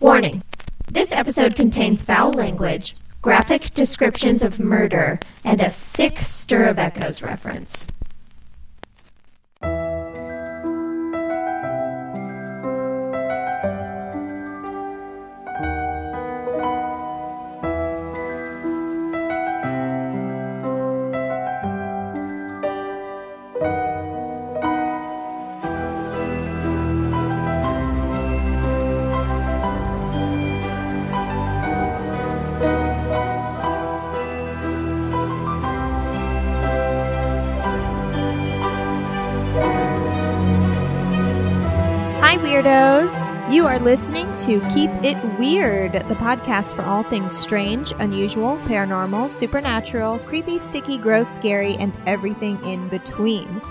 Warning this episode contains foul language, graphic descriptions of murder, and a sick stir of echoes reference. To Keep It Weird, the podcast for all things strange, unusual, paranormal, supernatural, creepy, sticky, gross, scary, and everything in between.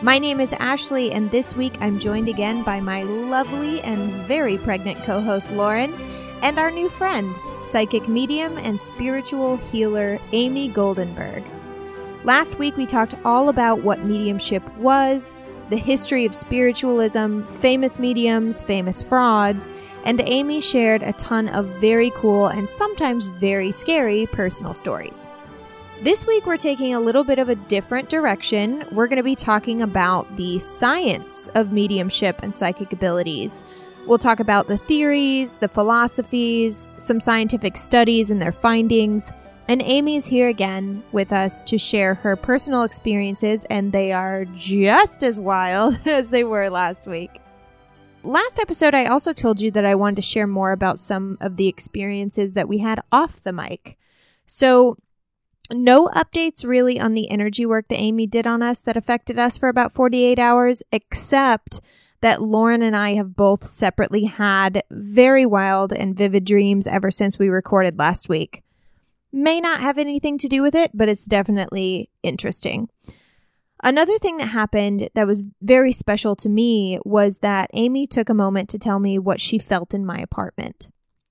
My name is Ashley, and this week I'm joined again by my lovely and very pregnant co host Lauren and our new friend, psychic medium and spiritual healer Amy Goldenberg. Last week we talked all about what mediumship was, the history of spiritualism, famous mediums, famous frauds, and Amy shared a ton of very cool and sometimes very scary personal stories. This week, we're taking a little bit of a different direction. We're going to be talking about the science of mediumship and psychic abilities. We'll talk about the theories, the philosophies, some scientific studies and their findings. And Amy's here again with us to share her personal experiences, and they are just as wild as they were last week. Last episode, I also told you that I wanted to share more about some of the experiences that we had off the mic. So, no updates really on the energy work that Amy did on us that affected us for about 48 hours, except that Lauren and I have both separately had very wild and vivid dreams ever since we recorded last week may not have anything to do with it, but it's definitely interesting. Another thing that happened that was very special to me was that Amy took a moment to tell me what she felt in my apartment.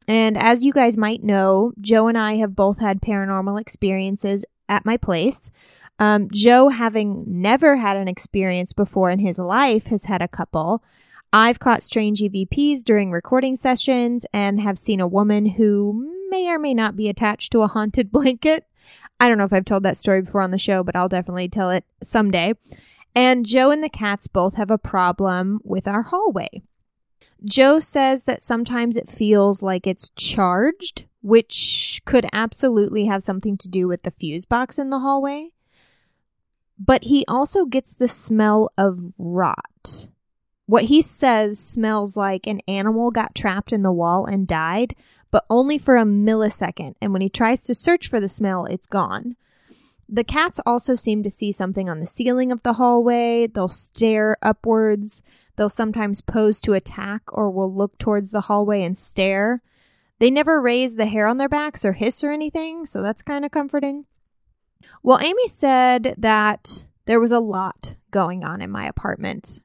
And as you guys might know, Joe and I have both had paranormal experiences at my place. Um, Joe, having never had an experience before in his life, has had a couple. I've caught strange EVPs during recording sessions and have seen a woman who may or may not be attached to a haunted blanket. I don't know if I've told that story before on the show, but I'll definitely tell it someday. And Joe and the cats both have a problem with our hallway. Joe says that sometimes it feels like it's charged, which could absolutely have something to do with the fuse box in the hallway. But he also gets the smell of rot. What he says smells like an animal got trapped in the wall and died, but only for a millisecond. And when he tries to search for the smell, it's gone. The cats also seem to see something on the ceiling of the hallway. They'll stare upwards. They'll sometimes pose to attack or will look towards the hallway and stare. They never raise the hair on their backs or hiss or anything, so that's kind of comforting. Well, Amy said that there was a lot going on in my apartment.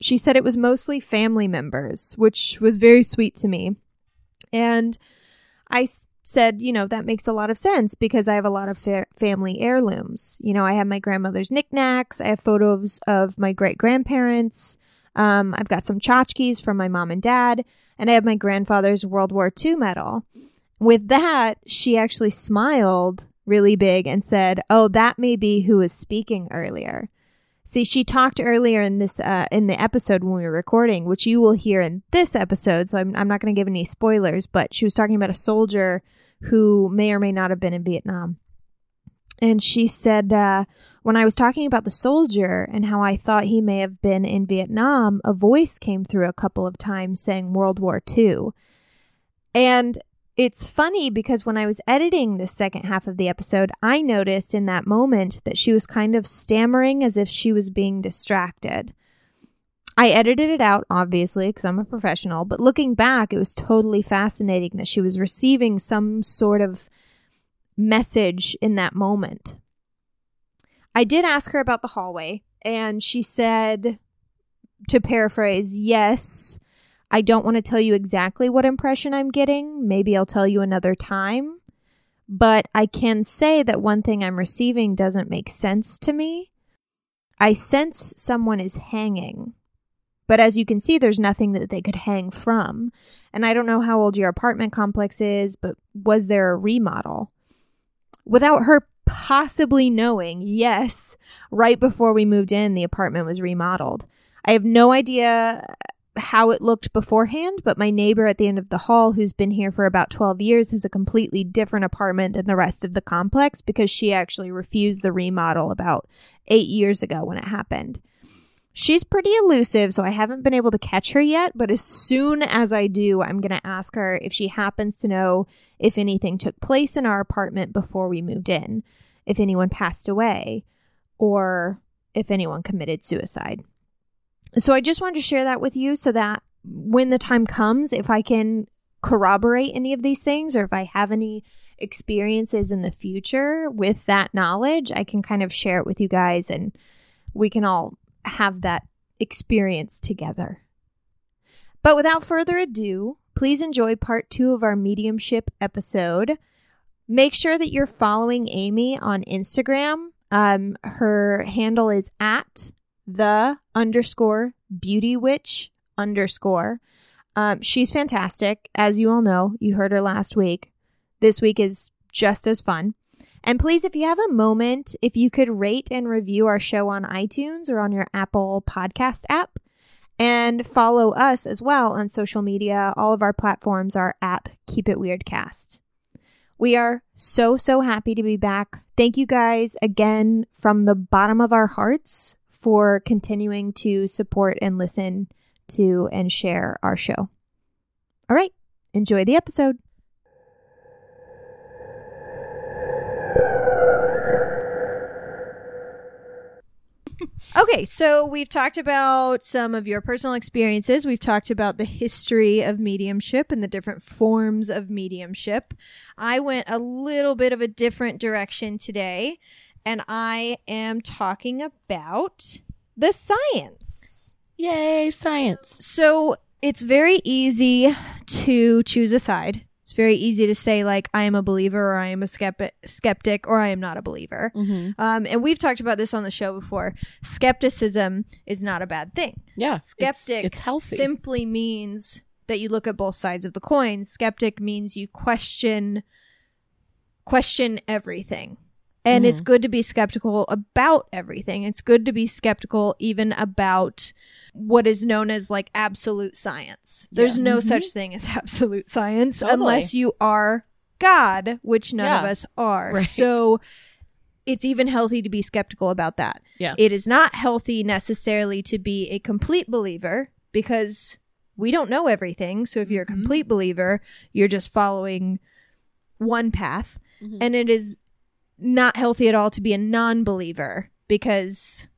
She said it was mostly family members, which was very sweet to me. And I said, you know, that makes a lot of sense because I have a lot of fa- family heirlooms. You know, I have my grandmother's knickknacks, I have photos of my great grandparents. Um, I've got some tchotchkes from my mom and dad, and I have my grandfather's World War II medal. With that, she actually smiled really big and said, Oh, that may be who was speaking earlier. See, she talked earlier in this uh, in the episode when we were recording, which you will hear in this episode. So I'm I'm not going to give any spoilers, but she was talking about a soldier who may or may not have been in Vietnam. And she said, uh, when I was talking about the soldier and how I thought he may have been in Vietnam, a voice came through a couple of times saying World War II. And it's funny because when I was editing the second half of the episode, I noticed in that moment that she was kind of stammering as if she was being distracted. I edited it out, obviously, because I'm a professional, but looking back, it was totally fascinating that she was receiving some sort of message in that moment. I did ask her about the hallway, and she said, to paraphrase, yes, I don't want to tell you exactly what impression I'm getting. Maybe I'll tell you another time. But I can say that one thing I'm receiving doesn't make sense to me. I sense someone is hanging, But as you can see, there's nothing that they could hang from. And I don't know how old your apartment complex is, but was there a remodel? Without her possibly knowing, yes, right before we moved in, the apartment was remodeled. I have no idea how it looked beforehand, but my neighbor at the end of the hall, who's been here for about 12 years, has a completely different apartment than the rest of the complex because she actually refused the remodel about eight years ago when it happened. She's pretty elusive, so I haven't been able to catch her yet, but as soon as I do, I'm going to ask her if she happens to know if anything took place in our apartment before we moved in, if anyone passed away, or if anyone committed suicide. So I just wanted to share that with you so that when the time comes, if I can corroborate any of these things or if I have any experiences in the future with that knowledge, I can kind of share it with you guys and we can all have that experience together. But without further ado, please enjoy part two of our mediumship episode. Make sure that you're following Amy on Instagram. Um, her handle is at the underscore beauty witch underscore. Um, she's fantastic. As you all know, you heard her last week. This week is just as fun. And please, if you have a moment, if you could rate and review our show on iTunes or on your Apple podcast app and follow us as well on social media. All of our platforms are at Keep It Weird Cast. We are so, so happy to be back. Thank you guys again from the bottom of our hearts for continuing to support and listen to and share our show. All right, enjoy the episode. Okay, so we've talked about some of your personal experiences. We've talked about the history of mediumship and the different forms of mediumship. I went a little bit of a different direction today, and I am talking about the science. Yay, science. So it's very easy to choose a side. It's very easy to say, like, I am a believer or I am a skeptic, skeptic or I am not a believer. Mm-hmm. Um, and we've talked about this on the show before. Skepticism is not a bad thing. Yeah. Skeptic It's, it's healthy. simply means that you look at both sides of the coin. Skeptic means you question question everything. And it's good to be skeptical about everything. It's good to be skeptical even about what is known as like absolute science. There's no such thing as absolute science Totally. unless you are God, which none of us are. Right. So it's even healthy to be skeptical about that. Yeah. It is not healthy necessarily to be a complete believer because we don't know everything. So if you're a Mm-hmm. complete believer, you're just following one path. Mhm. And it is not healthy at all to be a non believer because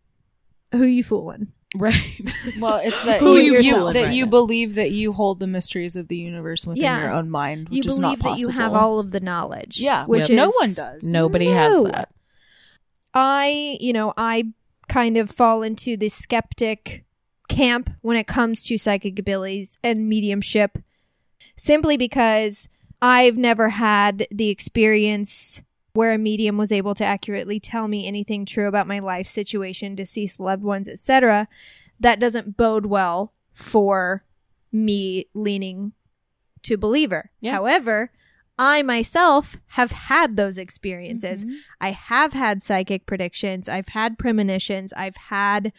who you fooling? right. Well, it's that Fool you, yourself that right you now. believe that you hold the mysteries of the universe within Yeah. your own mind, which You is not believe that you have all of the knowledge. Yeah, Which no is- one does. Nobody No. has that. I, you know, I kind of fall into the skeptic camp when it comes to psychic abilities and mediumship simply because I've never had the experience where a medium was able to accurately tell me anything true about my life situation, deceased loved ones, etc. That doesn't bode well for me leaning to believer. Yeah. However, I myself have had those experiences. Mhm. I have had psychic predictions. I've had premonitions. I've had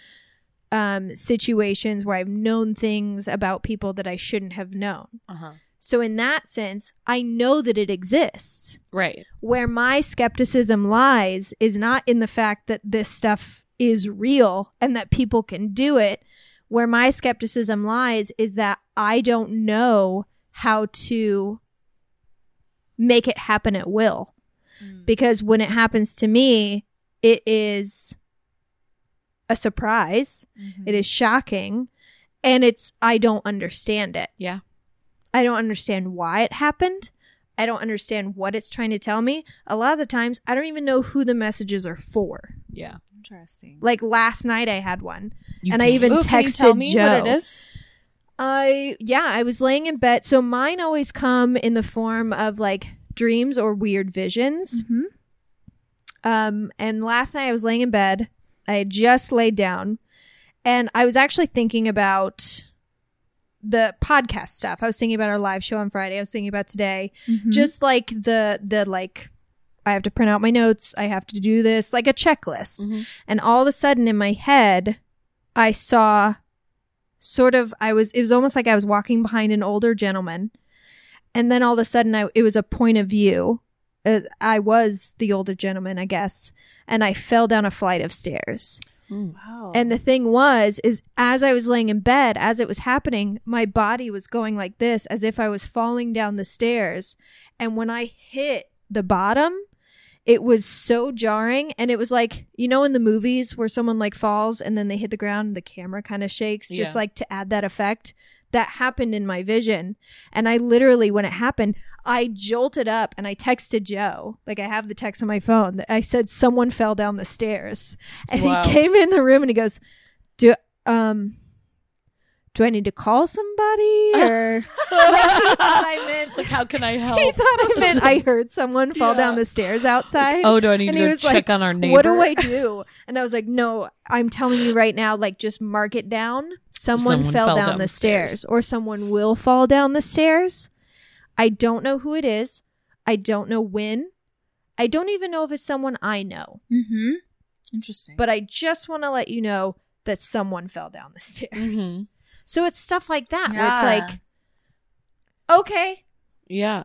um, situations where I've known things about people that I shouldn't have known. Uh-huh. So, in that sense, I know that it exists. Right. Where my skepticism lies is not in the fact that this stuff is real and that people can do it. Where my skepticism lies is that I don't know how to make it happen at will because when it happens to me, it is a surprise. Mhm. It is shocking, and it's I don't understand it. Yeah. I don't understand why it happened. I don't understand what it's trying to tell me. A lot of the times, I don't even know who the messages are for. Yeah. Interesting. Like last night, I had one, You and I even Ooh, texted can you tell me Joe. what it is? I yeah, I was laying in bed. So mine always come in the form of like dreams or weird visions. Mhm. Um, and last night I was laying in bed. I had just laid down, And I was actually thinking about the podcast stuff. I was thinking about our live show on Friday. I was thinking about today. Mm-hmm. Just like the the like I have to print out my notes. I have to do this like a checklist. Mhm. And all of a sudden in my head, I saw sort of I was it was almost like I was walking behind an older gentleman. And then all of a sudden I it was a point of view. Uh, I was the older gentleman, I guess, and I fell down a flight of stairs. Mm. wow. And the thing was, is as I was laying in bed, as it was happening, my body was going like this, as if I was falling down the stairs. And when I hit the bottom, it was so jarring. And it was like, you know, in the movies where someone like falls and then they hit the ground and the camera kind of shakes, just like to add that effect. That happened in my vision. And I literally, when it happened, I jolted up and I texted Joe. Like I have the text on my phone. I said, someone fell down the stairs. And Wow. he came in the room and he goes, "Do um, do I need to call somebody or?" he thought I meant. Like, how can I help? He thought I meant I heard someone fall Yeah. down the stairs outside. oh, do I need And to check like, on our neighbor? What do I do? And I was like, no, I'm telling you right now, like, just mark it down. Someone, Someone fell, fell down, down the the stairs. stairs. or someone will fall down the stairs. I don't know who it is. I don't know when. I don't even know if it's someone I know, mm-hmm. Interesting. but I just want to let you know that someone fell down the stairs. Mhm. So it's stuff like that where it's like, okay, Yeah.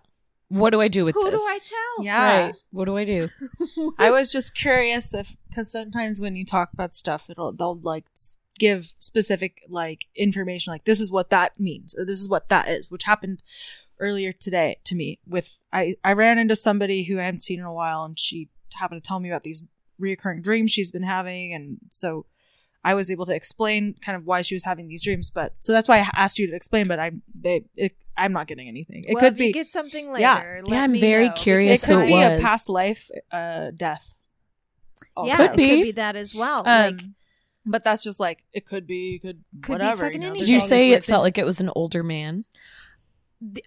What do I do with who this? Who do I tell? yeah. Right. What do I do? I was just curious if because sometimes when you talk about stuff, it'll they'll like s- give specific like information, like this is what that means or this is what that is, which happened earlier today to me. With I I ran into somebody who I hadn't seen in a while, and she happened to tell me about these reoccurring dreams she's been having, and so. I was able to explain kind of why she was having these dreams, but so that's why I asked you to explain. But I'm they it, I'm not getting anything. It Well, could if you be get something later. Yeah. let Yeah, I'm me very know, curious it could it be a past life uh, death. also. Yeah, Could it be. could be that as well. Um, like, but that's just like it could be, could, Could be whatever. fucking you know, anything. Did you there's all these say it felt like it was an older man?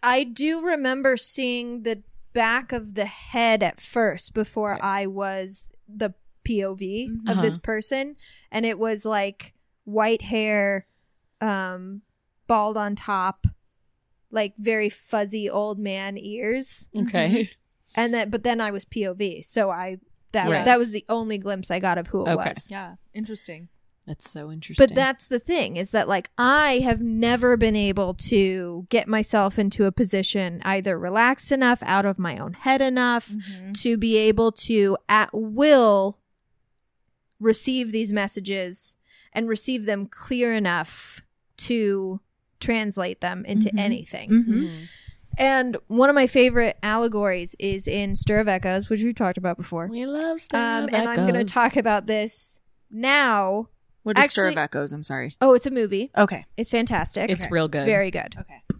I do remember seeing the back of the head at first before Right. I was the POV Mhm. of this Uh-huh. person, and it was like white hair, um, bald on top, like very fuzzy old man ears, Okay. and then but then I was POV, so I that Right. that was the only glimpse I got of who it Okay. was. Yeah, interesting. That's so interesting. But that's the thing is that like I have never been able to get myself into a position either relaxed enough, out of my own head enough Mm-hmm. to be able to at will receive these messages and receive them clear enough to translate them into Mhm. anything. Mm-hmm. Mhm. And one of my favorite allegories is in Stir of Echoes, which we've talked about before. We love stuff. Um, and I'm going to talk about this now. What is Stir of Actually- Echoes? I'm sorry. Oh, it's a movie. Okay. It's fantastic. It's real good. It's very good. Okay.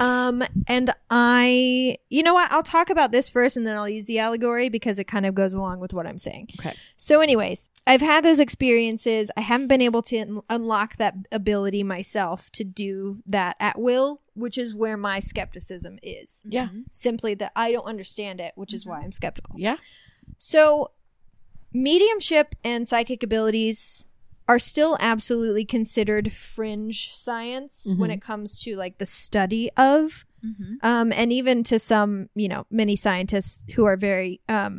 Um, and I, you know what? I'll talk about this first, and then I'll use the allegory because it kind of goes along with what I'm saying. Okay. So, anyways, I've had those experiences. I haven't been able to un- unlock that ability myself to do that at will, which is where my skepticism is. Yeah. Simply that I don't understand it, which is why I'm skeptical. Yeah. So, mediumship and psychic abilities are still absolutely considered fringe science when Mhm. it comes to like the study of Mm-hmm. um and even to some you know many scientists who are very um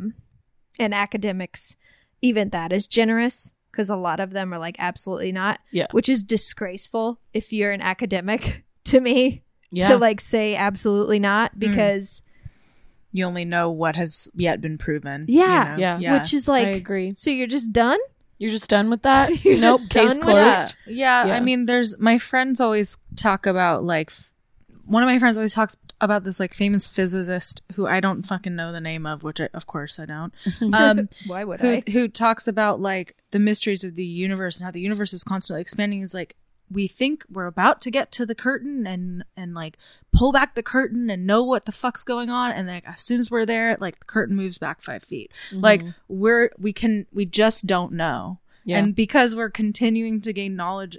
and academics even that is generous because a lot of them are like absolutely not Yeah. which is disgraceful if you're an academic to me Yeah. to like say absolutely not because You only know what has yet been proven. Yeah. you know? Yeah. which is like I like agree. so you're just done You're just done with that? You're nope. Case closed. Yeah. Yeah. I mean, there's my friends always talk about like one of my friends always talks about this like famous physicist who I don't fucking know the name of, which I, of course I don't. Um, why would who i who talks about like the mysteries of the universe and how the universe is constantly expanding is like we think we're about to get to the curtain and and like pull back the curtain and know what the fuck's going on. And like as soon as we're there like the curtain moves back five feet. Mm-hmm. Like we're we can we just don't know. Yeah. and because we're continuing to gain knowledge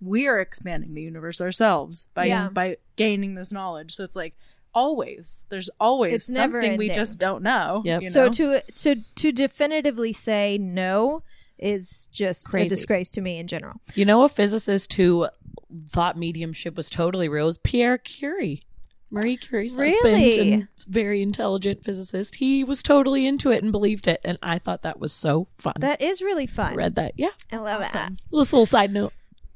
we are expanding the universe ourselves by Yeah. by gaining this knowledge. So it's like always there's always It's never something we just don't know Yep. you so to so to definitively say no is just Crazy. a disgrace to me in general. You know, a physicist who thought mediumship was totally real was Pierre Curie. Marie Curie's Really? husband and very intelligent physicist. He was totally into it and believed it, and I thought that was so fun. That is really I fun. read that. Yeah, I love that. this little side note.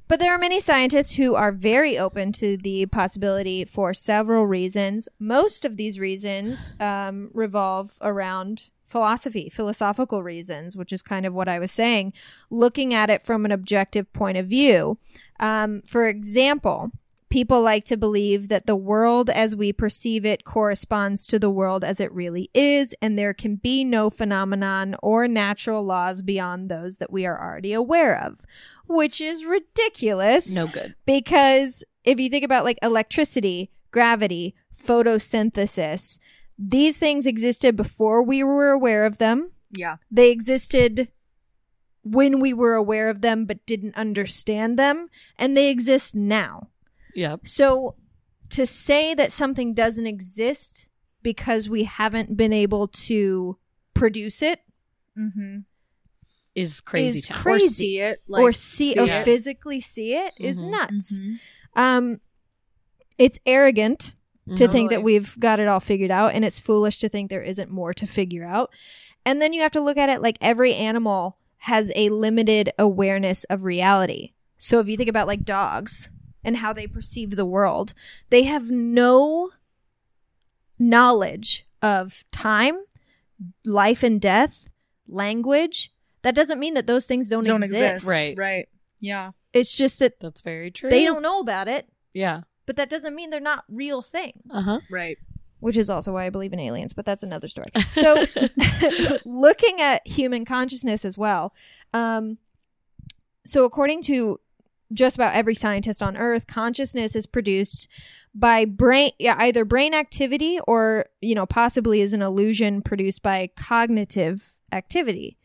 But there are many scientists who are very open to the possibility for several reasons. Most of these reasons um, revolve around philosophy, philosophical reasons, which is kind of what I was saying, looking at it from an objective point of view. Um, for example, people like to believe that the world as we perceive it corresponds to the world as it really is, and there can be no phenomenon or natural laws beyond those that we are already aware of, which is ridiculous No good. because if you think about like electricity, gravity, photosynthesis, these things existed before we were aware of them. Yeah. They existed when we were aware of them but didn't understand them, and they exist now. Yep. So to say that something doesn't exist because we haven't been able to produce it Mm-hmm. Is crazy Is crazy. Or see it. Like, or see, or it. physically see it is Mhm. nuts. Mhm. Um, it's arrogant to Mhm. think that we've got it all figured out, and it's foolish to think there isn't more to figure out. And then you have to look at it like every animal has a limited awareness of reality. So if you think about like dogs and how they perceive the world, they have no knowledge of time, life and death, language. That doesn't mean that those things don't, Don't exist. exist. Right. Right. Yeah. It's just that That's very true. they don't know about it, Yeah. But that doesn't mean they're not real things. Uh huh. Right. which is also why I believe in aliens, but that's another story. So, looking at human consciousness as well. Um, so, according to just about every scientist on Earth, consciousness is produced by brain, yeah, either brain activity or, you know, possibly is an illusion produced by cognitive activity.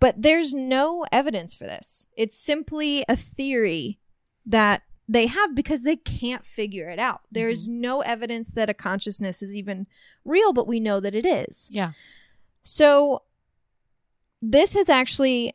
But there's no evidence for this. It's simply a theory that they have because they can't figure it out. There's no evidence that a consciousness is even real, but we know that it is. Yeah. So this has actually,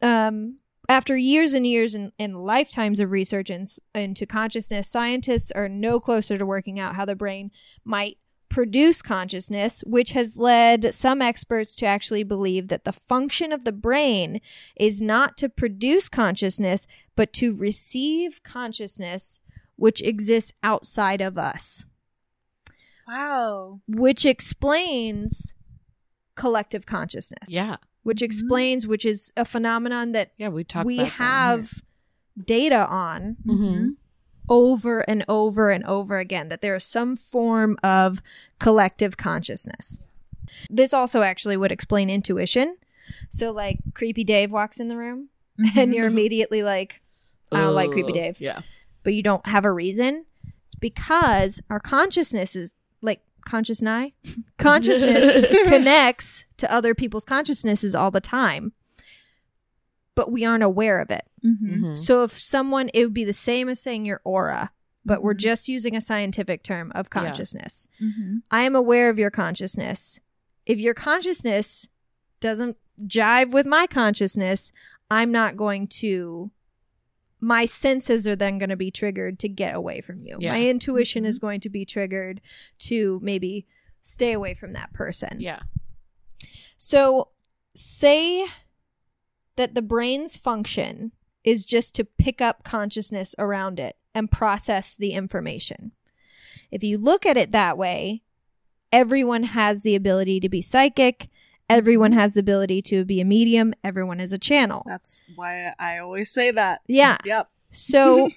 um, after years and years and, and lifetimes of research in, into consciousness, scientists are no closer to working out how the brain might produce consciousness, which has led some experts to actually believe that the function of the brain is not to produce consciousness, but to receive consciousness which exists outside of us, Wow. which explains collective consciousness. Yeah. Which mm-hmm. explains, which is a phenomenon that Yeah. We talk we about that have data on here. Over and over and over again that there is some form of collective consciousness. This also actually would explain intuition. So, like, creepy Dave walks in the room, and you're mm-hmm. immediately like, I don't like creepy Dave, Yeah. but you don't have a reason. It's because our consciousness is like conscious eye. consciousness connects to other people's consciousnesses all the time, but we aren't aware of it. Mm-hmm. Mhm. So if someone, it would be the same as saying your aura, but we're Mhm. just using a scientific term of Yeah. consciousness. Mm-hmm. I am aware of your consciousness. If your consciousness doesn't jive with my consciousness, I'm not going to. My senses are then going to be triggered to get away from you. Yeah. My intuition is going to be triggered to maybe stay away from that person. Yeah. So, say that the brain's function is just to pick up consciousness around it and process the information. If you look at it that way, everyone has the ability to be psychic, everyone has the ability to be a medium, everyone is a channel. That's why I always say that. Yeah. Yep. So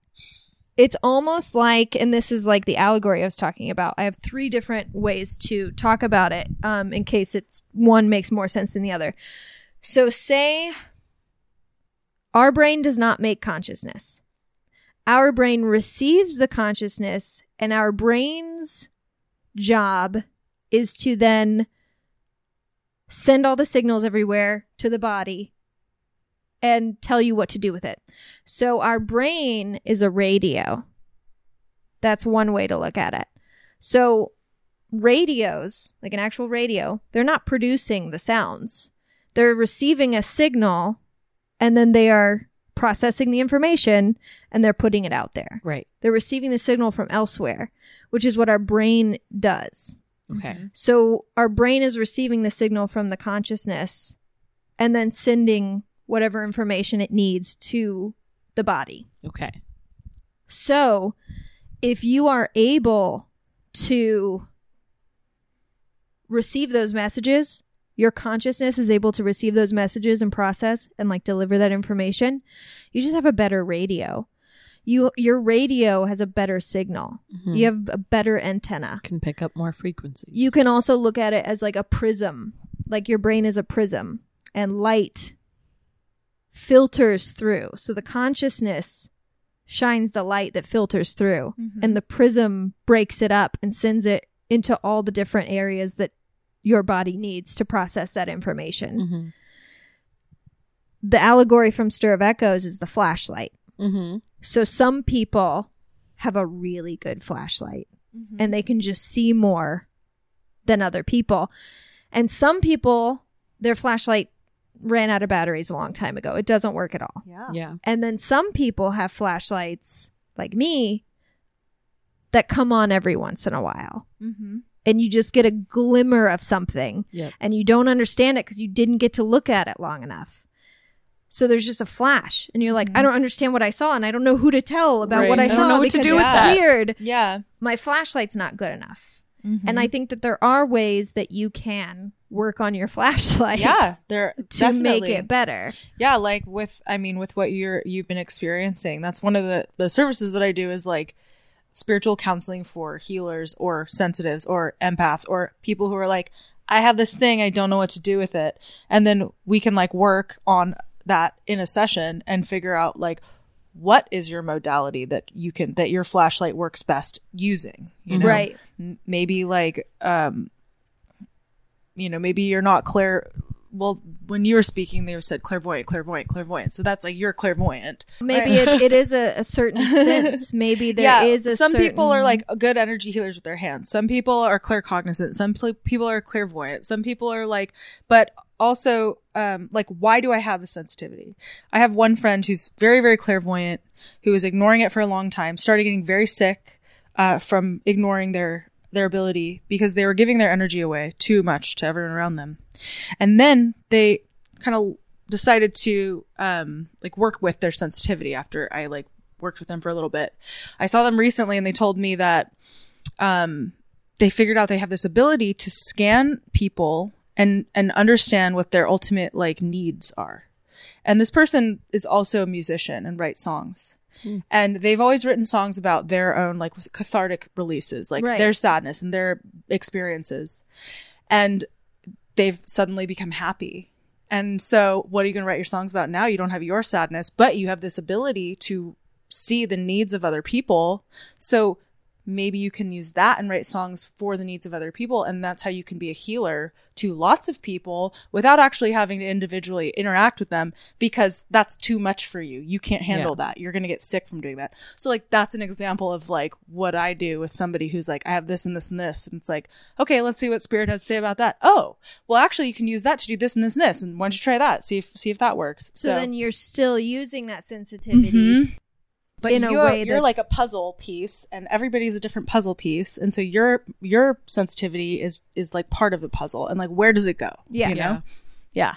it's almost like, and this is like the allegory I was talking about. I have three different ways to talk about it, um, in case it's one makes more sense than the other. So say our brain does not make consciousness. Our brain receives the consciousness, and our brain's job is to then send all the signals everywhere to the body and tell you what to do with it. So our brain is a radio. That's one way to look at it. So radios, like an actual radio, they're not producing the sounds. They're receiving a signal and then they are processing the information and they're putting it out there. Right. They're receiving the signal from elsewhere, which is what our brain does. Okay. Mm-hmm. So our brain is receiving the signal from the consciousness and then sending whatever information it needs to the body. Okay. So if you are able to receive those messages, your consciousness is able to receive those messages and process and like deliver that information, you just have a better radio. You your radio has a better signal. Mhm. You have a better antenna. can pick up more frequencies. You can also look at it as like a prism. Like your brain is a prism and light filters through. So the consciousness shines the light that filters through and the prism breaks it up and sends it into all the different areas that your body needs to process that information. Mhm. The allegory from Stir of Echoes is the flashlight. Mhm. So some people have a really good flashlight and they can just see more than other people. And some people, their flashlight ran out of batteries a long time ago. It doesn't work at all. Yeah. Yeah. And then some people have flashlights like me that come on every once in a while. Mm-hmm. And you just get a glimmer of something Yep. and you don't understand it because you didn't get to look at it long enough. So there's just a flash and you're like, I don't understand what I saw and I don't know who to tell about Right. what I, I don't saw know what to do with it's that. weird. Yeah. My flashlight's not good enough. Mm-hmm. And I think that there are ways that you can work on your flashlight yeah, there to definitely. make it better. yeah like with i mean with what you're you've been experiencing that's one of the the services that i do is like spiritual counseling for healers or sensitives or empaths or people who are like i have this thing i don't know what to do with it and then we can like work on that in a session and figure out like what is your modality that you can that your flashlight works best using you know Right. Maybe like um you know maybe you're not clear well when you were speaking they said clairvoyant clairvoyant clairvoyant. So that's like you're clairvoyant. Maybe it, it is a, a certain sense. Maybe there is a some people are like good energy healers with their hands. Some people are claircognizant. Some pl- people are clairvoyant. Some people are like but also um like why do i have the sensitivity? I have one friend who's very very clairvoyant who was ignoring it for a long time started getting very sick uh, from ignoring their their ability because they were giving their energy away too much to everyone around them. And then they kind of decided to um like work with their sensitivity after i like worked with them for a little bit. I saw them recently and they told me that um they figured out they have this ability to scan people and and understand what their ultimate like needs are. And this person is also a musician and writes songs Mm. and they've always written songs about their own like cathartic releases like Right. their sadness and their experiences. And they've suddenly become happy. And so what are you going to write your songs about now? You don't have your sadness but you have this ability to see the needs of other people. So maybe you can use that and write songs for the needs of other people. And that's how you can be a healer to lots of people without actually having to individually interact with them because that's too much for you. You can't handle Yeah. that. You're going to get sick from doing that. So like that's an example of like what i do with somebody who's like i have this and this and this. And it's like okay let's see what spirit has to say about that. Oh well actually you can use that to do this and this and this and why don't you try that? See if see if that works. So, then you're still using that sensitivity. Mhm. But in a you're, way you're like a puzzle piece, and everybody's a different puzzle piece, and so your your sensitivity is is like part of the puzzle, and like where does it go? Yeah. you know, yeah.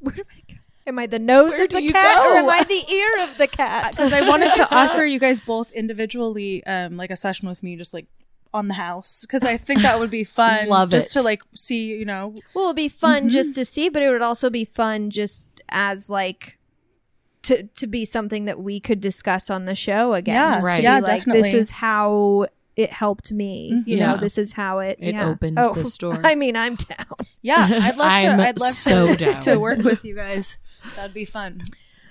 Where do I go? Am I the nose Where of the you cat or go? am I the ear of the cat? Because I wanted to offer you guys both individually, um, like a session with me, just like on the house, because I think that would be fun. Love just it. to like see, you know, Well, it'd be fun Mm-hmm. just to see, but it would also be fun just as like to to be something that we could discuss on the show again. Yeah, just to right. be yeah, like, definitely. This is how it helped me. You know, Yeah. this is how it It yeah. opened oh, the store. I mean, I'm down. yeah, I'd love to. I'm I'd love so to, down. to work with you guys. That'd be fun.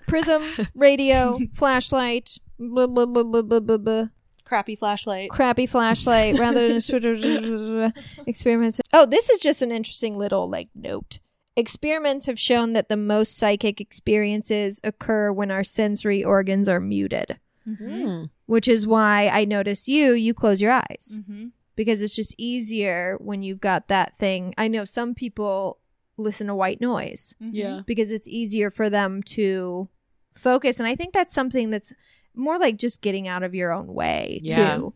Prism, radio, flashlight, blah, blah, blah, blah, blah, blah, blah. Crappy flashlight. crappy flashlight rather than sort of experiments. Oh, this is just an interesting little like note. Experiments have shown that the most psychic experiences occur when our sensory organs are muted, Hmm. which is why I notice you, you close your eyes Mm-hmm. because it's just easier when you've got that thing. I know some people listen to white noise Yeah. because it's easier for them to focus. And I think that's something that's more like just getting out of your own way Yeah. too.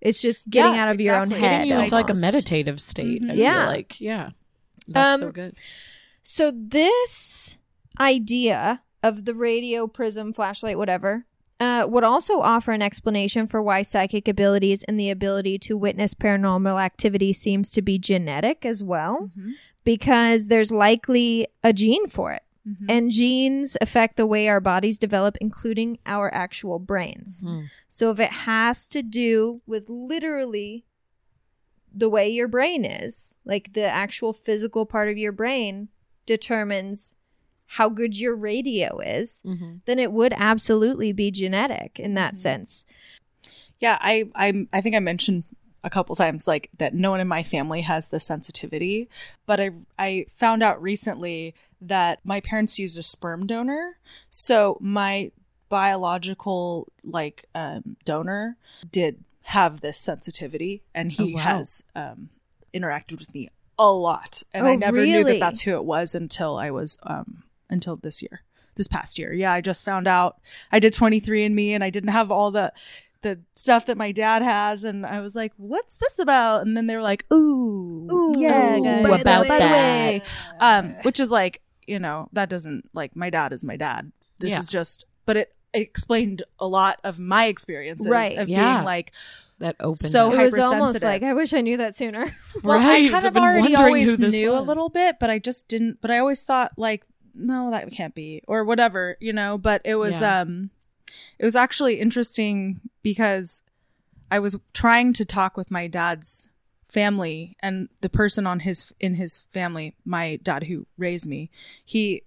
It's just getting Yeah, out of your own head. Getting you into like a meditative state. I Yeah. feel like yeah. That's so Um, good. So this idea of the radio, prism, flashlight, whatever, uh, would also offer an explanation for why psychic abilities and the ability to witness paranormal activity seems to be genetic as well, because there's likely a gene for it. And genes affect the way our bodies develop, including our actual brains. Mm. So if it has to do with literally the way your brain is, like the actual physical part of your brain determines how good your radio is, Mhm. then it would absolutely be genetic in that sense. Yeah, I I I think I mentioned a couple times like that no one in my family has this sensitivity, but I I found out recently that my parents used a sperm donor. So my biological like um donor did have this sensitivity and he Oh, wow. has um interacted with me a lot and I Oh, never knew that that's who it was until I was um until this year. This past year. Yeah, I just found out I did 23 and me and I didn't have all the the stuff that my dad has and I was like, "What's this about?" And then they were like, "Ooh, Ooh, yeah, guys, by the about way- by the way. that. um, which is like, you know, that doesn't like my dad is my dad. This Yeah. is just, but it explained a lot of my experiences Right. of Yeah. being like, That open So. It was almost like, I wish I knew that sooner. well, Right. I kind of already always who this knew a little bit, but I just didn't. But I always thought like, no, that can't be, or whatever, you know. But it was, Yeah. um, it was actually interesting because I was trying to talk with my dad's family and the person on his in his family, my dad who raised me. He,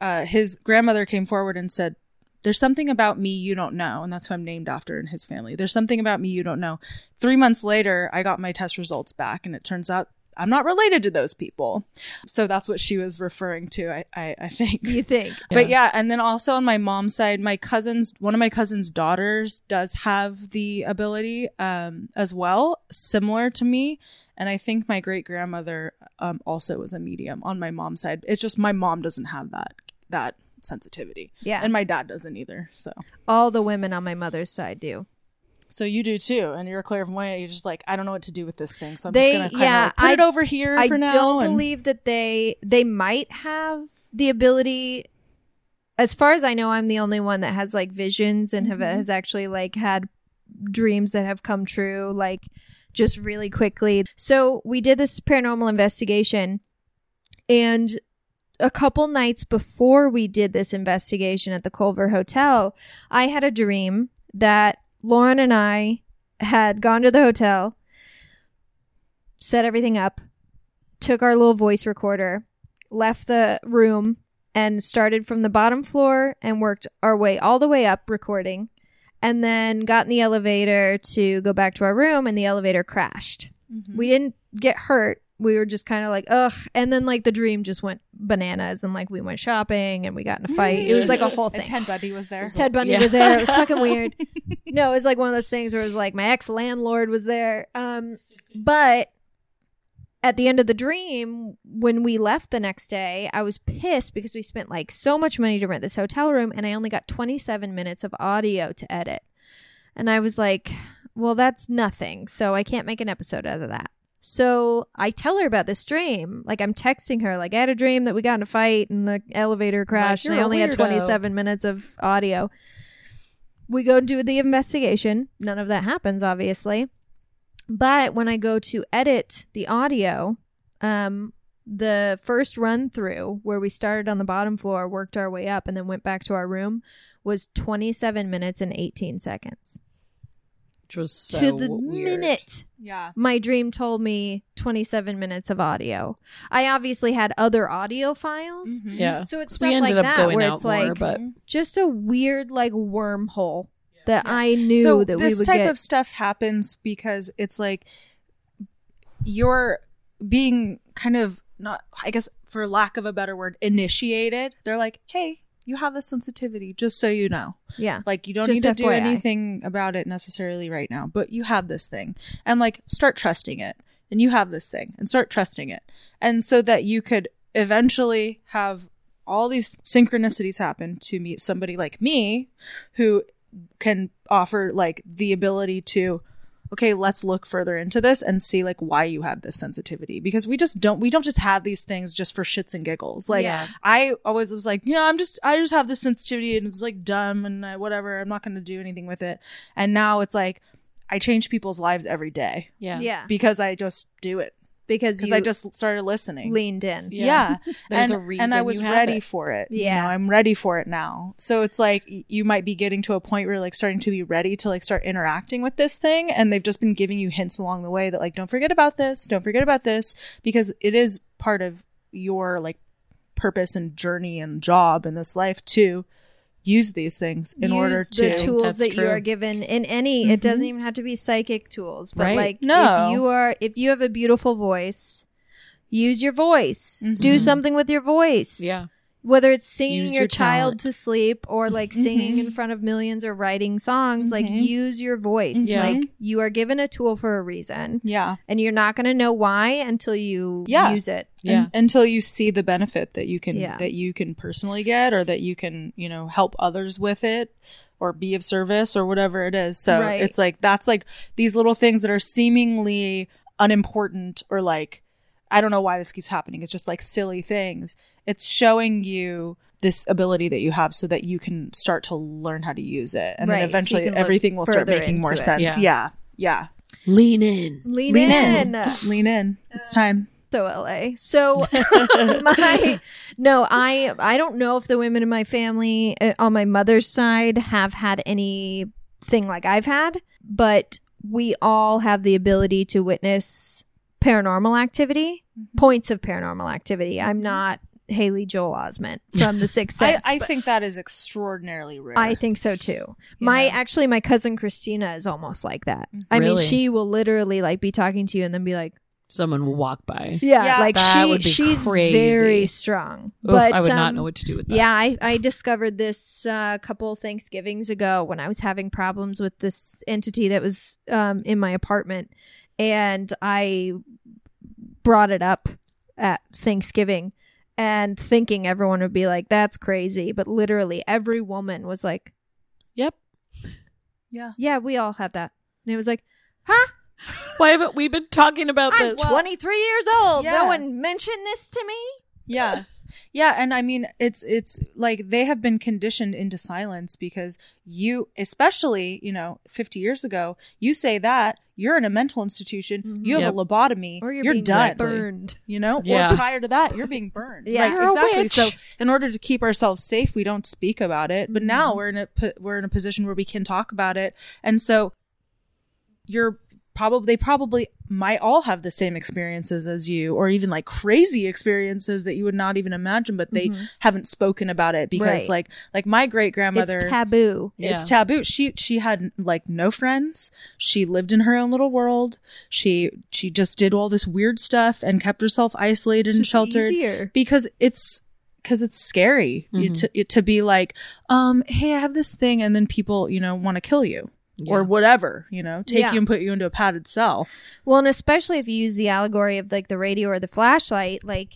uh, his grandmother came forward and said. There's something about me you don't know, and that's who I'm named after in his family. There's something about me you don't know. Three months later, I got my test results back, and it turns out I'm not related to those people. So that's what she was referring to, I, I, I think. you think? But yeah, and then also on my mom's side, my cousin's one of my cousin's daughters does have the ability um, as well, similar to me. And I think my great grandmother um, also was a medium on my mom's side. It's just my mom doesn't have that that sensitivity. Yeah. and my dad doesn't either. So All the women on my mother's side do. so you do too, and you're a clairvoyant. You're just like I don't know what to do with this thing, so I'm They- just gonna kind yeah, put I- it over here I for now. I don't and- believe that they they might have the ability. As far as I know, I'm the only one that has like visions and have Mm-hmm. has actually like had dreams that have come true, like just really quickly. So we did this paranormal investigation, and a couple nights before we did this investigation at the Culver Hotel, I had a dream that Lauren and I had gone to the hotel, set everything up, took our little voice recorder, left the room, and started from the bottom floor and worked our way all the way up recording, and then got in the elevator to go back to our room, and the elevator crashed. Mm-hmm. We didn't get hurt. We were just kind of like, ugh. And then, like, the dream just went bananas, and like, we went shopping and we got in a fight. It was like a whole thing. And Ted Bundy was there. Ted Bundy Yeah. was there. It was fucking weird. No, it was like one of those things where it was like my ex landlord was there. Um, but at the end of the dream, when we left the next day, I was pissed because we spent like so much money to rent this hotel room and I only got 27 minutes of audio to edit. And I was like, well, that's nothing. So I can't make an episode out of that. So I tell her about this dream. Like I'm texting her, like I had a dream that we got in a fight and the elevator crashed and I "You're only had 27 minutes of audio. We go do the investigation. None of that happens, obviously. But when I go to edit the audio, um, the first run through where we started on the bottom floor, worked our way up, and then went back to our room was 27 minutes and 18 seconds. Which was so to the weird. minute yeah. my dream told me 27 minutes of audio. I obviously had other audio files. Mm-hmm. Yeah. So it's 'Cause stuff we ended like up that going where out it's more, like but just a weird like wormhole that I knew so that this we would type get. of stuff happens because it's like you're being kind of not i guess for lack of a better word initiated they're like hey you have this sensitivity just so you know. Yeah. like you don't Just need to do FYI. anything about it necessarily right now but you have this thing. And like start trusting it. And you have this thing. And start trusting it. And so that you could eventually have all these synchronicities happen to meet somebody like me who can offer like the ability to okay let's look further into this and see like why you have this sensitivity because we just don't we don't just have these things just for shits and giggles like Yeah. i always was like yeah i'm just i just have this sensitivity and it's like dumb and I, whatever i'm not going to do anything with it and now it's like i change people's lives every day Yeah. Yeah. because i just do it Because you i just started listening leaned in. yeah, There's and, a reason and I was ready it. for it. you Yeah. know, I'm ready for it now. So it's like you might be getting to a point where you're like starting to be ready to like start interacting with this thing, and they've just been giving you hints along the way that like don't forget about this, don't forget about this, because it is part of your like purpose and journey and job in this life to use these things in Use order to the tools That's that you are given in any it mm-hmm. doesn't even have to be psychic tools but Right. like No. if you are if you have a beautiful voice use your voice do mm-hmm. something with your voice Yeah. Whether it's singing Use your, your child to sleep or like mm-hmm. singing in front of millions or writing songs like mm-hmm. use your voice Yeah. like you are given a tool for a reason yeah and you're not going to know why until you Yeah. use it Yeah. Un- until you see the benefit that you can Yeah. that you can personally get or that you can you know help others with it or be of service or whatever it is so Right. it's like that's like these little things that are seemingly unimportant or like i don't know why this keeps happening it's just like silly things it's showing you this ability that you have so that you can start to learn how to use it and Right, then eventually can look everything will start making more it. sense Yeah. yeah yeah Lean in. lean, lean in. in lean in it's time so LA. So my no, I I don't know if the women in my family uh, on my mother's side have had anything like I've had, but we all have the ability to witness paranormal activity, points of paranormal activity. I'm not Haley Joel Osment from The Sixth Sense. I but think that is extraordinarily rare I think so too. My actually my cousin Christina is almost like that. I mean, she will literally like be talking to you and then be like, Someone will walk by. yeah, Yeah, like that she would be she's crazy. very strong. Oof, but I would um, not know what to do with that. Yeah, I, I discovered this uh, a couple Thanksgivings ago when I was having problems with this entity that was um, in my apartment, and I brought it up at Thanksgiving, and thinking everyone would be like, "That's crazy," but literally every woman was like, Yep. yeah "Yeah, we all have that," and it was like, "Huh? Why haven't we been talking about I'm this? 23 years old. Yeah. No one mentioned this to me." yeah yeah and i mean it's it's like they have been conditioned into silence because you especially you know 50 years ago you say that you're in a mental institution you have Yep. a lobotomy Or you're, you're being done burned. you know Yeah. or prior to that you're being burned Yeah. Right, You're a exactly witch. so in order to keep ourselves safe we don't speak about it but Mm-hmm. now we're in a we're in a position where we can talk about it and so you're probably they probably might all have the same experiences as you or even like crazy experiences that you would not even imagine but they haven't spoken about it because Mm-hmm. Right. like like my great grandmother It's taboo. it's Yeah. taboo she she had like no friends she lived in her own little world she she just did all this weird stuff and kept herself isolated It's and sheltered easier. because it's because it's scary you to, to be like um hey i have this thing and then people you know want to kill you or whatever you know take Yeah. you and put you into a padded cell Well, and especially if you use the allegory of like the radio or the flashlight, like